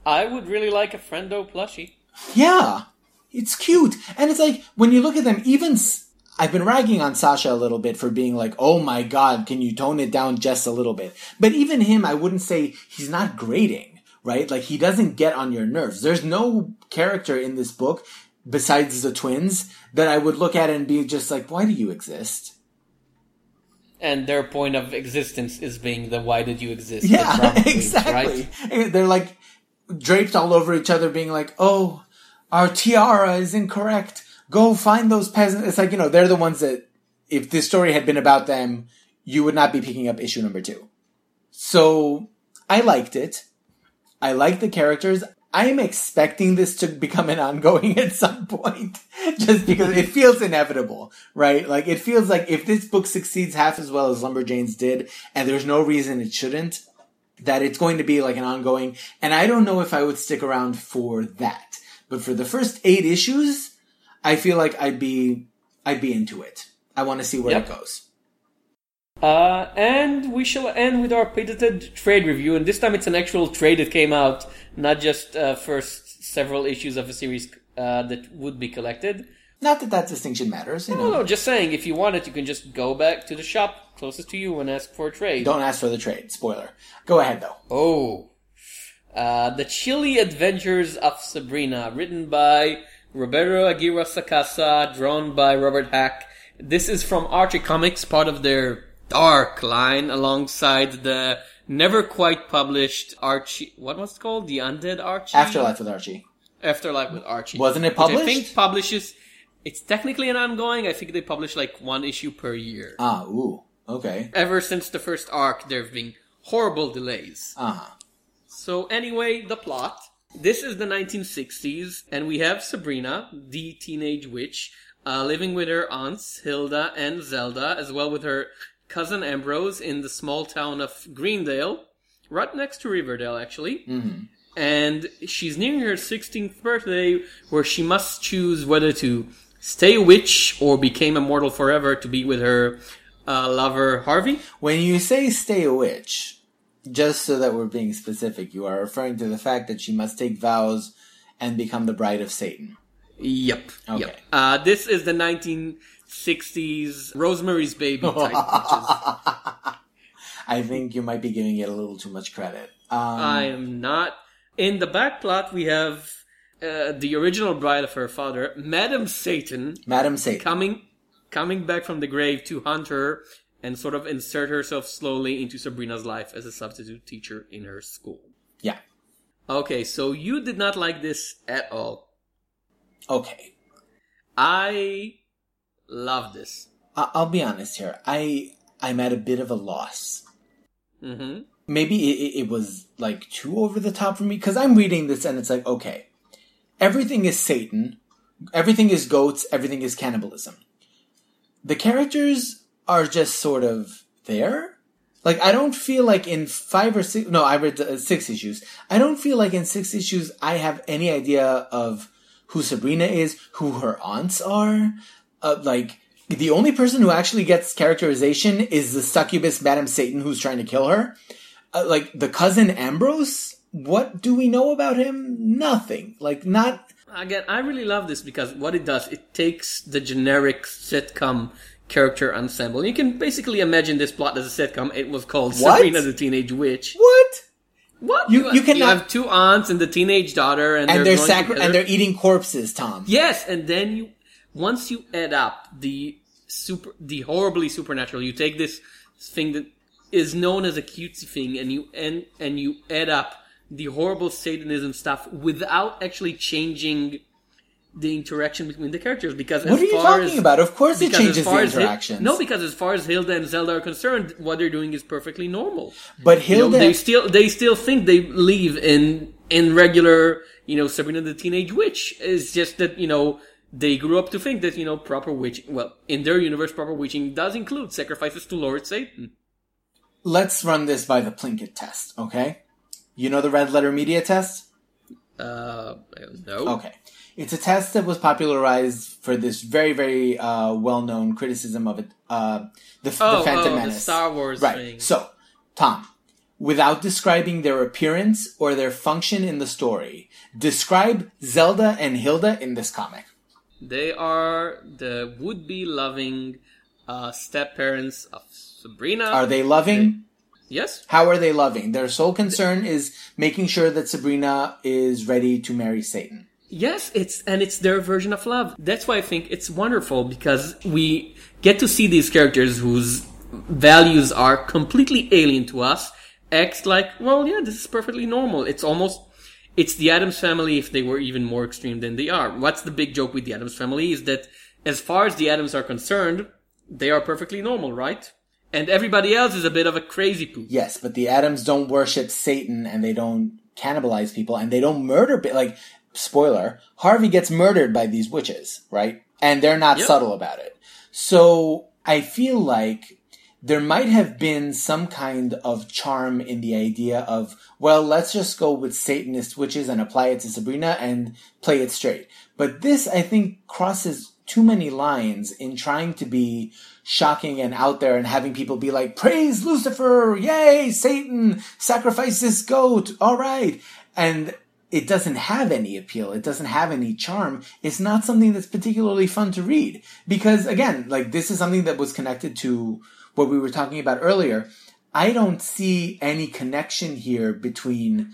I would really like a friendo plushie. Yeah, it's cute. And it's like, when you look at them, even, s- I've been ragging on Sasha a little bit for being like, oh my god, can you tone it down just a little bit? But even him, I wouldn't say he's not grating, right? Like, he doesn't get on your nerves. There's no character in this book, besides the twins, that I would look at and be just like, why do you exist? And their point of existence is being the why did you exist? Yeah, [LAUGHS] exactly. right? They're like draped all over each other, being like, "Oh, our tiara is incorrect. Go find those peasants." It's like you know they're the ones that, if this story had been about them, you would not be picking up issue number two. So I liked it. I liked the characters. I am expecting this to become an ongoing at some point, [LAUGHS] just because it feels inevitable, right? Like it feels like if this book succeeds half as well as Lumberjanes did, and there's no reason it shouldn't, that it's going to be like an ongoing. And I don't know if I would stick around for that, but for the first eight issues, I feel like I'd be, I'd be into it. I want to see where Yep. it goes. Uh, and we shall end with our patented trade review, and this time it's an actual trade that came out, not just uh, first several issues of a series uh, that would be collected. Not that that distinction matters, you know. No, no, just saying, if you want it, you can just go back to the shop closest to you and ask for a trade. Don't ask for the trade. Spoiler. Go ahead though. Oh. Uh, the Chilly Adventures of Sabrina, written by Roberto Aguirre Sacasa, drawn by Robert Hack. This is from Archie Comics, part of their Dark line, alongside the never quite published Archie. What was it called? The Undead Archie? Afterlife with Archie. Afterlife with Archie. Wasn't it Which I published? think publishes. It's technically an ongoing. I think they publish like one issue per year. Ah, ooh. Okay. Ever since the first arc, there have been horrible delays. Uh-huh. So anyway, the plot. This is the 1960s, and we have Sabrina, the teenage witch, uh, living with her aunts Hilda and Zelda, as well with her cousin Ambrose in the small town of Greendale, right next to Riverdale, actually. Mm-hmm. And she's nearing her 16th birthday, where she must choose whether to stay a witch or become immortal forever to be with her uh, lover Harvey. When you say stay a witch, just so that we're being specific, you are referring to the fact that she must take vows and become the bride of Satan. Yep. Okay. Yep. Uh, this is the 1960s Rosemary's Baby type [LAUGHS] witches. I think you might be giving it a little too much credit. Um, I am not. In the back plot, we have uh, the original bride of her father, Madam Satan, Madam Satan. coming coming back from the grave to hunt her and sort of insert herself slowly into Sabrina's life as a substitute teacher in her school. yeah. Okay, so you did not like this at all. Okay. I love this. I- I'll be honest here. I I'm at a bit of a loss. Mm-hmm. maybe it, it, it was like too over the top for me because I'm reading this and it's like, okay, everything is Satan, everything is goats, everything is cannibalism. The characters are just sort of there. Like, I don't feel like in five or six, no, I read uh, six issues. I don't feel like in six issues I have any idea of who Sabrina is, who her aunts are. Uh, like, the only person who actually gets characterization is the succubus Madame Satan who's trying to kill her uh, like the cousin Ambrose. What do we know about him? Nothing. Like not. Again, I really love this because what it does, it takes the generic sitcom character ensemble. You can basically imagine this plot as a sitcom. It was called What? Sabrina the Teenage Witch. What? What? You- you cannot- have two aunts and the teenage daughter, and, And they're, they're sacri- and they're eating corpses, Tom. Yes, and then you once you add up the super the horribly supernatural, you take this thing that is known as a cutesy thing and you and and you add up the horrible satanism stuff without actually changing the interaction between the characters because What as are you talking as, about? Of course, it changes the Hil- no, because as far as Hilda and Zelda are concerned, what they're doing is perfectly normal. but You know, Hilda. they still they still think they live in in regular you know Sabrina the Teenage Witch. It's just that you know they grew up to think that you know proper witching. Well, in their universe, proper witching does include sacrifices to Lord Satan. let's run this by the Plinkett test, okay? You know the red letter media test? Uh, no. Okay. It's a test that was popularized for this very, very uh, well-known criticism of it, uh, the, Oh, the Phantom oh, the Menace. Star Wars right. thing. So, Tom, without describing their appearance or their function in the story, describe Zelda and Hilda in this comic. They are the would-be loving uh, step-parents of Sabrina. Are they loving? yes. How are they loving? Their sole concern is making sure that Sabrina is ready to marry Satan. Yes, it's and it's their version of love. That's why I think it's wonderful because we get to see these characters whose values are completely alien to us act like, well, yeah, this is perfectly normal. It's almost it's the Addams family if they were even more extreme than they are. What's the big joke with the Addams family is that as far as the Addams are concerned, they are perfectly normal, right? And everybody else is a bit of a crazy poop. Yes, but the Addams don't worship Satan and they don't cannibalize people and they don't murder like spoiler, Harvey gets murdered by these witches, right? And they're not Yep. subtle about it. So I feel like there might have been some kind of charm in the idea of, well, let's just go with Satanist witches and apply it to Sabrina and play it straight. But this, I think, crosses too many lines in trying to be shocking and out there and having people be like, praise Lucifer, yay, Satan, sacrifice this goat, alright. And it doesn't have any appeal. It doesn't have any charm. It's not something that's particularly fun to read. Because again, like this is something that was connected to what we were talking about earlier. I don't see any connection here between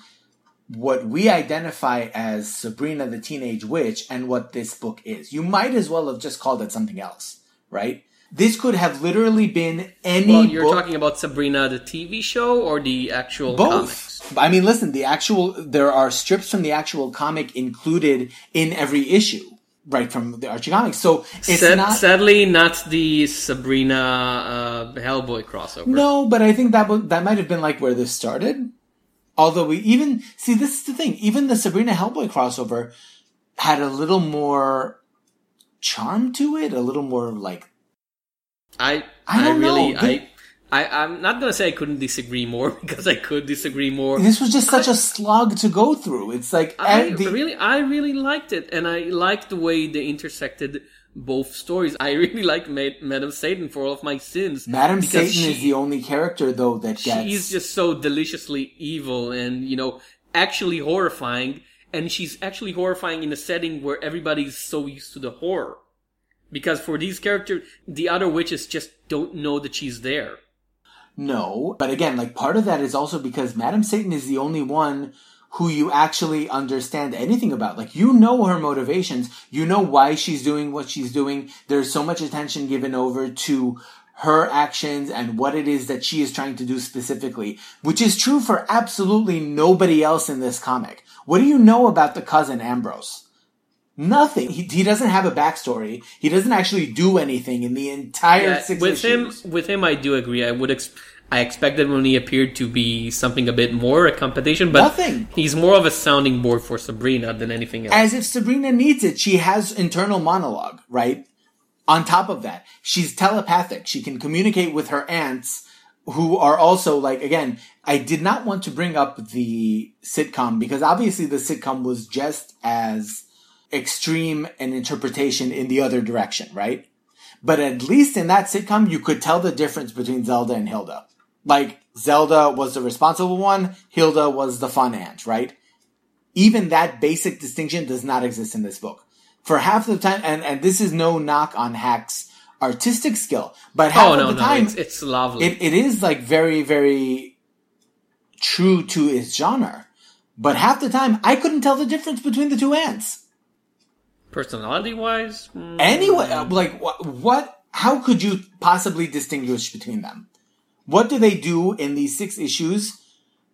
what we identify as Sabrina the Teenage Witch and what this book is. You might as well have just called it something else, right? This could have literally been any Well, you're book. talking about Sabrina the TV show or the actual Both. comics? I mean, listen, the actual, there are strips from the actual comic included in every issue, right, from the Archie comics. So it's Sad- not, sadly, not the Sabrina uh, Hellboy crossover. no, but I think that would, that might have been like where this started. Although we even, see, this is the thing, even the Sabrina Hellboy crossover had a little more charm to it, a little more like, I I I, really know. I. I, I'm not gonna say I couldn't disagree more [LAUGHS] because I could disagree more. this was just such a slog to go through. It's like, I the- really, I really liked it, and I liked the way they intersected both stories. I [LAUGHS] really like Ma- Madame Satan for all of my sins. Madam because Satan is the only character though that gets, She's just so deliciously evil and, you know, actually horrifying. And she's actually horrifying in a setting where everybody's so used to the horror. Because for these characters, the other witches just don't know that she's there. No, but again, like part of that is also because Madam Satan is the only one who you actually understand anything about. Like you know her motivations, you know why she's doing what she's doing. There's so much attention given over to her actions and what it is that she is trying to do specifically, which is true for absolutely nobody else in this comic. What do you know about the cousin Ambrose? Nothing. He, he doesn't have a backstory. He doesn't actually do anything in the entire Yeah, six with issues. him, with him, I do agree. I would, ex- I expected when he appeared to be something a bit more a competition, but Nothing. he's more of a sounding board for Sabrina than anything else. as if Sabrina needs it. She has internal monologue, right? On top of that, she's telepathic. She can communicate with her aunts who are also like, again, I did not want to bring up the sitcom because obviously the sitcom was just as extreme an interpretation in the other direction, right? But at least in that sitcom, you could tell the difference between Zelda and Hilda. Like, Zelda was the responsible one, Hilda was the fun aunt, right? even that basic distinction does not exist in this book. For half the time, and, and this is no knock on Hack's artistic skill, but half oh of the no, time, it's, it's lovely. it, it is like very, very true to its genre. But half the time, I couldn't tell the difference between the two aunts. Personality wise, mm, Anyway, uh, like what, what? How could you possibly distinguish between them? What do they do in these six issues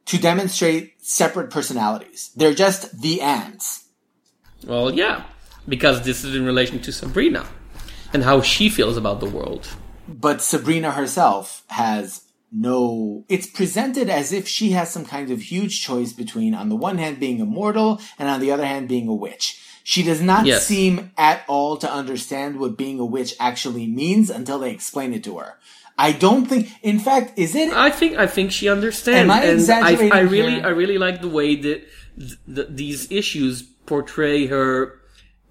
to demonstrate separate personalities? They're just the aunts. well, yeah, because this is in relation to Sabrina and how she feels about the world. but Sabrina herself has no. It's presented as if she has some kind of huge choice between, on the one hand, being immortal and on the other hand, being a witch. She does not Yes. seem at all to understand what being a witch actually means until they explain it to her. I don't think. In fact, is it? I think I think she understands. Am I and exaggerating I, I really here? I really like the way that th- th- these issues portray her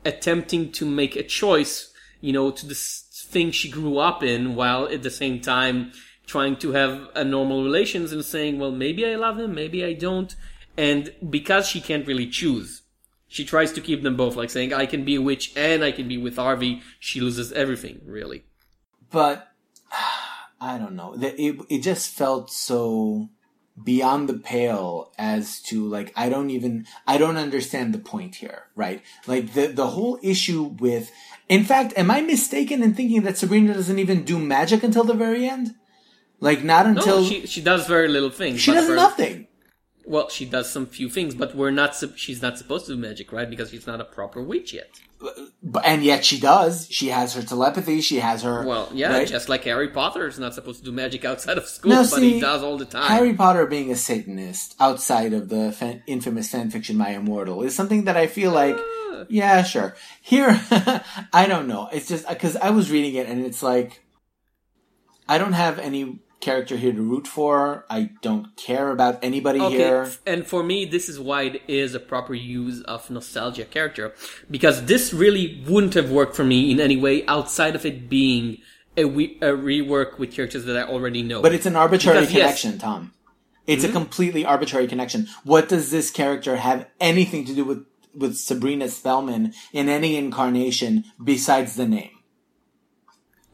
attempting to make a choice, you know, to this thing she grew up in, while at the same time trying to have a normal relations and saying, well, maybe I love him, maybe I don't, and because she can't really choose. She tries to keep them both, like saying, I can be a witch and I can be with Harvey. She loses everything, really. but [SIGHS] I don't know. It it just felt so beyond the pale as to like I don't even I don't understand the point here, right? Like the the whole issue with in fact, am I mistaken in thinking that Sabrina doesn't even do magic until the very end? Like not No, until she, she does very little things. she does nothing. Well, she does some few things, but we're not. sup- She's not supposed to do magic, right? Because she's not a proper witch yet. But, and yet she does. She has her telepathy. She has her. Well, yeah, right? just like Harry Potter is not supposed to do magic outside of school, but see, he does all the time. Harry Potter being a Satanist outside of the fan, infamous fanfiction My Immortal is something that I feel like, Ah. yeah, sure. Here, [LAUGHS] I don't know. It's just because I was reading it and it's like, I don't have any character here to root for. I don't care about anybody Okay, here. and for me, this is why it is a proper use of nostalgia character because this really wouldn't have worked for me in any way outside of it being a, we- a rework with characters that I already know. But it's an arbitrary Because, yes. connection, Tom. It's a hmm? completely arbitrary connection. What does this character have anything to do with, with Sabrina Spellman in any incarnation besides the name?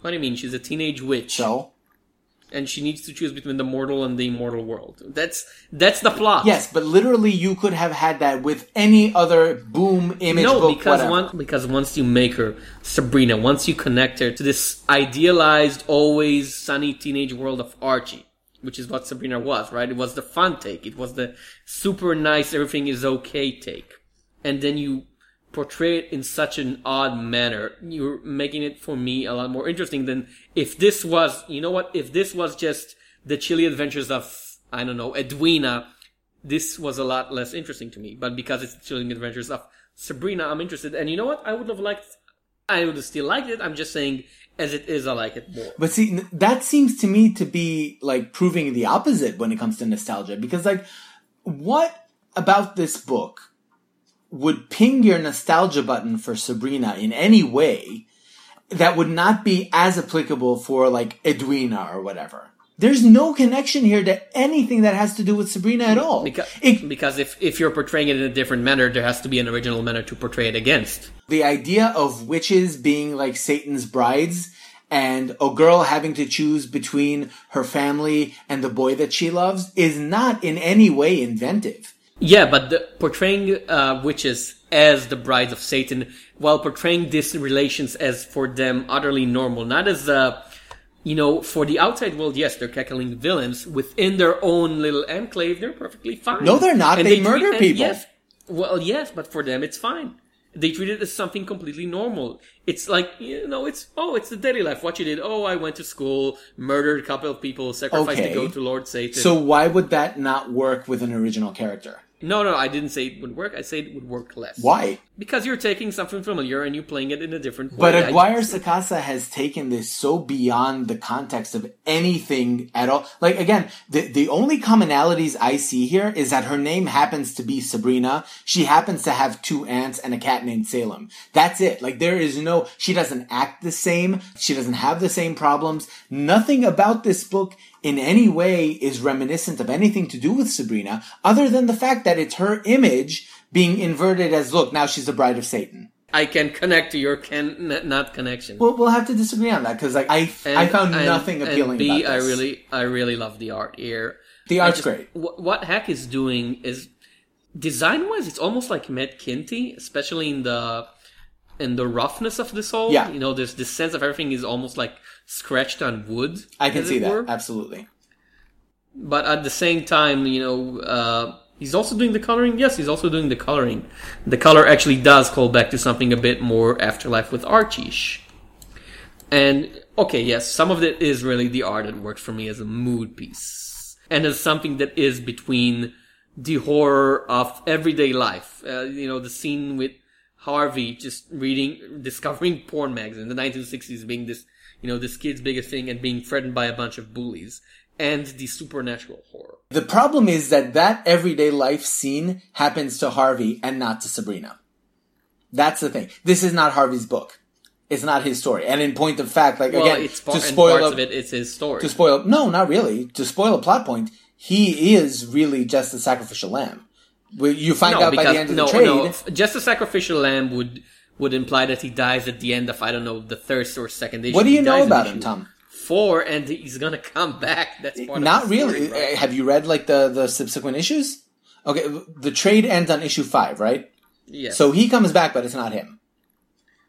what do you mean? She's a teenage witch. So? And she needs to choose between the mortal and the immortal world. That's that's the plot. Yes, but literally you could have had that with any other boom image No, book, because one, because once you make her Sabrina, once you connect her to this idealized, always sunny teenage world of Archie, which is what Sabrina was, right? It was the fun take. It was the super nice, everything is okay take. And then you portray it in such an odd manner. You're making it for me a lot more interesting than if this was, you know what? If this was just the chilly adventures of, I don't know, Edwina, this was a lot less interesting to me. But because it's the chilling adventures of Sabrina, I'm interested. And you know what? I would have liked, I would have still liked it. I'm just saying, as it is, I like it more. But see, that seems to me to be like proving the opposite when it comes to nostalgia. Because like, what about this book would ping your nostalgia button for Sabrina in any way that would not be as applicable for like Edwina or whatever? There's no connection here to anything that has to do with Sabrina at all. Because, It- because if, if you're portraying it in a different manner, there has to be an original manner to portray it against. the idea of witches being like Satan's brides and a girl having to choose between her family and the boy that she loves is not in any way inventive. Yeah, but the, portraying uh, witches as the brides of Satan, while portraying these relations as for them utterly normal, not as uh, you know, for the outside world, yes, they're cackling villains. Within their own little enclave, they're perfectly fine. No, they're not. They murder and people. Yes, well, yes, but for them, it's fine. They treat it as something completely normal. It's like, you know, it's, oh, it's the daily life. What you did. Oh, I went to school, murdered a couple of people, sacrificed Okay. to go to Lord Satan. So why would that not work with an original character? No, no, I didn't say it would work. I said it would work less. Why? Because you're taking something familiar and you're playing it in a different way. But Aguirre Sacasa has taken this so beyond the context of anything at all. Like again, the the only commonalities I see here is that her name happens to be Sabrina. She happens to have two aunts and a cat named Salem. That's it. Like there is no she doesn't act the same. She doesn't have the same problems. Nothing about this book in any way is reminiscent of anything to do with Sabrina other than the fact that it's her image being inverted as look, now she's the bride of Satan. I can connect to your can n- not connection. We'll, we'll have to disagree on that because like I I found and- nothing appealing and B, I really, I really love the art here. the art's just- great. wh- What Hack is doing is design wise, it's almost like Matt Kindt, especially in the in the roughness of this whole. Yeah. you know, there's this sense of everything is almost like scratched on wood. I can see that were. absolutely. But at the same time, you know, uh, he's also doing the coloring. Yes, he's also doing the coloring. The color actually does call back to something a bit more afterlife with Archie. And okay, yes, some of it is really the art that works for me as a mood piece, and as something that is between the horror of everyday life. Uh, you know, the scene with Harvey just reading, [LAUGHS] discovering porn mags in the 1960s being this, you know, this kid's biggest thing and being threatened by a bunch of bullies and the supernatural horror. The problem is that that everyday life scene happens to Harvey and not to Sabrina. That's the thing. This is not Harvey's book. It's not his story. And in point of fact, like Well, again, it's par- to spoil parts a, of it, it's his story. to spoil no, not really. To spoil a plot point, he is really just the sacrificial lamb. You find no, out by because the end of no, the trade. no, just a sacrificial lamb would would imply that he dies at the end of I don't know the third or second issue. What do you know about issue him, Tom? Four, and he's gonna come back. That's part Not of the really. Story. Uh, Have you read like the the subsequent issues? Okay, the trade ends on issue five, right? Yeah. So he comes back, but it's not him.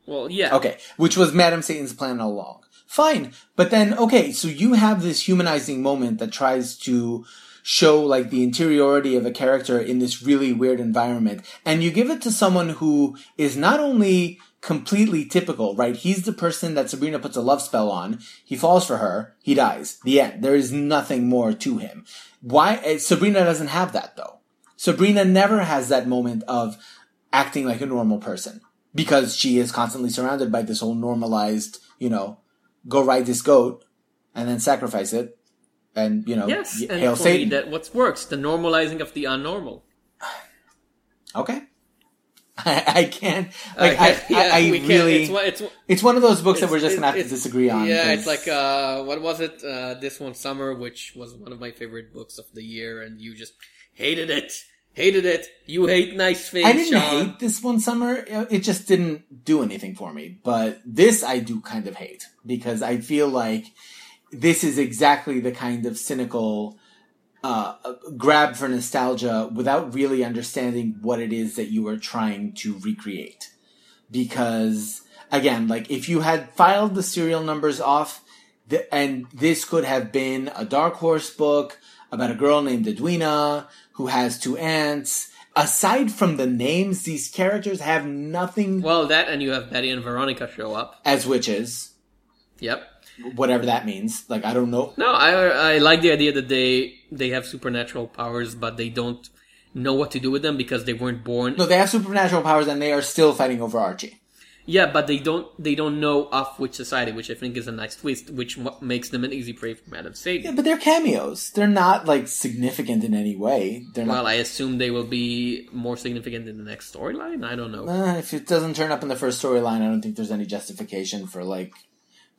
well, yeah. Okay, which was Madam Satan's plan all along. Fine, but then okay, so you have this humanizing moment that tries to show like the interiority of a character in this really weird environment, and you give it to someone who is not only completely typical, right? He's the person that Sabrina puts a love spell on. He falls for her. He dies. The end. There is nothing more to him. Why? eh, Sabrina doesn't have that though. Sabrina never has that moment of acting like a normal person because she is constantly surrounded by this whole normalized, you know, go ride this goat and then sacrifice it and, you know, Yes, y- and hail Satan. me, that what works the normalizing of the unnormal. okay. [LAUGHS] I, I can't, like, I, I, I can't- really, It's, one- it's, it's one of those books that we're just gonna have to disagree on. Yeah, 'cause- it's like uh, what was it? Uh, this one summer, which was one of my favorite books of the year, and you just hated it, hated it. You hate nice face. I didn't Sean. hate this one summer. It just didn't do anything for me. But this I do kind of hate because I feel like this is exactly the kind of cynical uh, grab for nostalgia without really understanding what it is that you are trying to recreate. Because again, like if you had filed the serial numbers off, th- and this could have been a Dark Horse book about a girl named Edwina who has two aunts. Aside from the names, these characters have nothing Well, that and you have Betty and Veronica show up. as witches, Yep. Whatever that means. Like I don't know. No, I I like the idea that they they have supernatural powers, but they don't know what to do with them because they weren't born. No, they have supernatural powers, and they are still fighting over Archie. Yeah, but they don't they don't know of which society, which I think is a nice twist, which makes them an easy prey for Madame Satan. Yeah, but they're cameos. They're not like significant in any way. They're Well, not. I assume they will be more significant in the next storyline. I don't know. Uh, if it doesn't turn up in the first storyline, I don't think there's any justification for like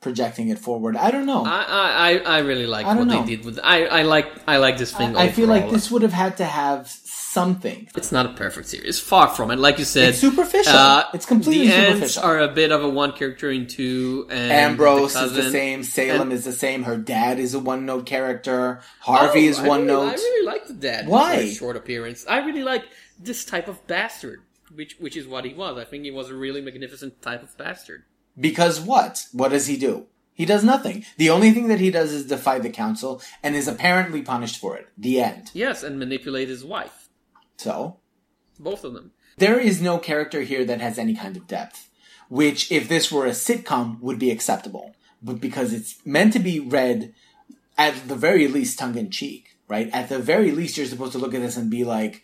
projecting it forward. I don't know. I I, I really like I what know. they did with. I I like I like this thing. I, I feel like this would have had to have something. It's not a perfect series. Far from it. Like you said, It's superficial. uh, It's completely the superficial. are a bit of a one character in two. And Ambrose the is the same. Salem and- is the same. Her dad is a one note character. Harvey Oh, is one really, note. I really like the dad. Why? Short appearance. I really like this type of bastard, which which is what he was. I think he was a really magnificent type of bastard. Because what? What does he do? He does nothing. The only thing that he does is defy the council and is apparently punished for it. The end. Yes, and manipulate his wife. So, Both of them. there is no character here that has any kind of depth, which if this were a sitcom would be acceptable. But because it's meant to be read at the very least tongue in cheek, right? At the very least, you're supposed to look at this and be like,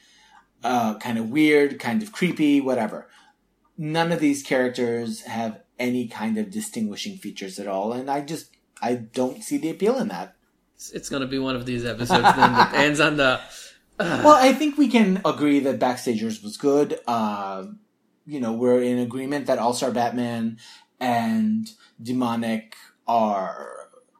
uh, kind of weird, kind of creepy, whatever. None of these characters have any kind of distinguishing features at all, and I just, I don't see the appeal in that. It's, it's gonna be one of these episodes then that [LAUGHS] ends on the. Well, I think we can agree that Backstagers was good. Uh, you know, we're in agreement that All Star Batman and Demonic are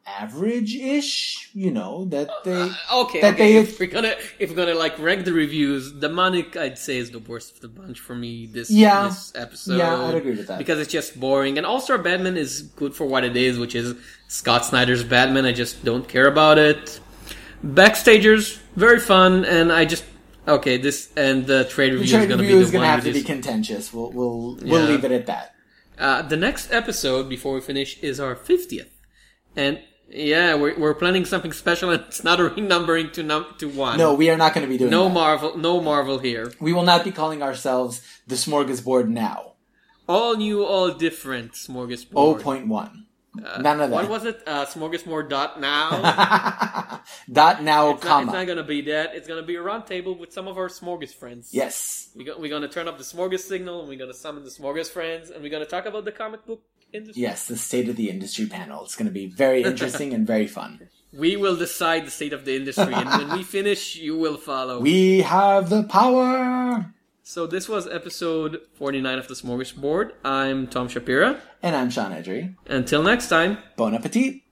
average-ish. You know that they. Okay, That okay. they- if we're gonna if we're gonna like rank the reviews, Demonic I'd say is the worst of the bunch for me this Yeah. this episode. Yeah, I'd agree with that. because it's just boring. And All Star Batman is good for what it is, which is Scott Snyder's Batman. I just don't care about it. Backstagers very fun, and I just okay this and the trade the review trade is gonna review be is the going to one have to be contentious. We'll we'll we'll leave it at that. Uh, the next episode before we finish is our 50th. And yeah, we're, we're planning something special and it's not a [LAUGHS] renumbering to num- to one. No, we are not going to be doing no that. Marvel, no Marvel here. we will not be calling ourselves the Smorgasbord now. All new, all different smorgasbord. Oh point one. None of that. What was it? Uh, smorgasbord dot now. [LAUGHS] Dot now, it's, not, comma. it's not gonna be that. It's gonna be a round table with some of our smorgas friends. yes. We go, we're gonna turn up the smorgas signal and we're gonna summon the smorgas friends and we're gonna talk about the comic book industry. Yes, the state of the industry panel. It's going to be very [LAUGHS] interesting and very fun. We will decide the state of the industry, and when we [LAUGHS] finish, you will follow. We have the power. So this was episode 49 of the Smorgasbord. I'm Tom Shapira. And I'm Sean Edry. Until next time. Bon appetit.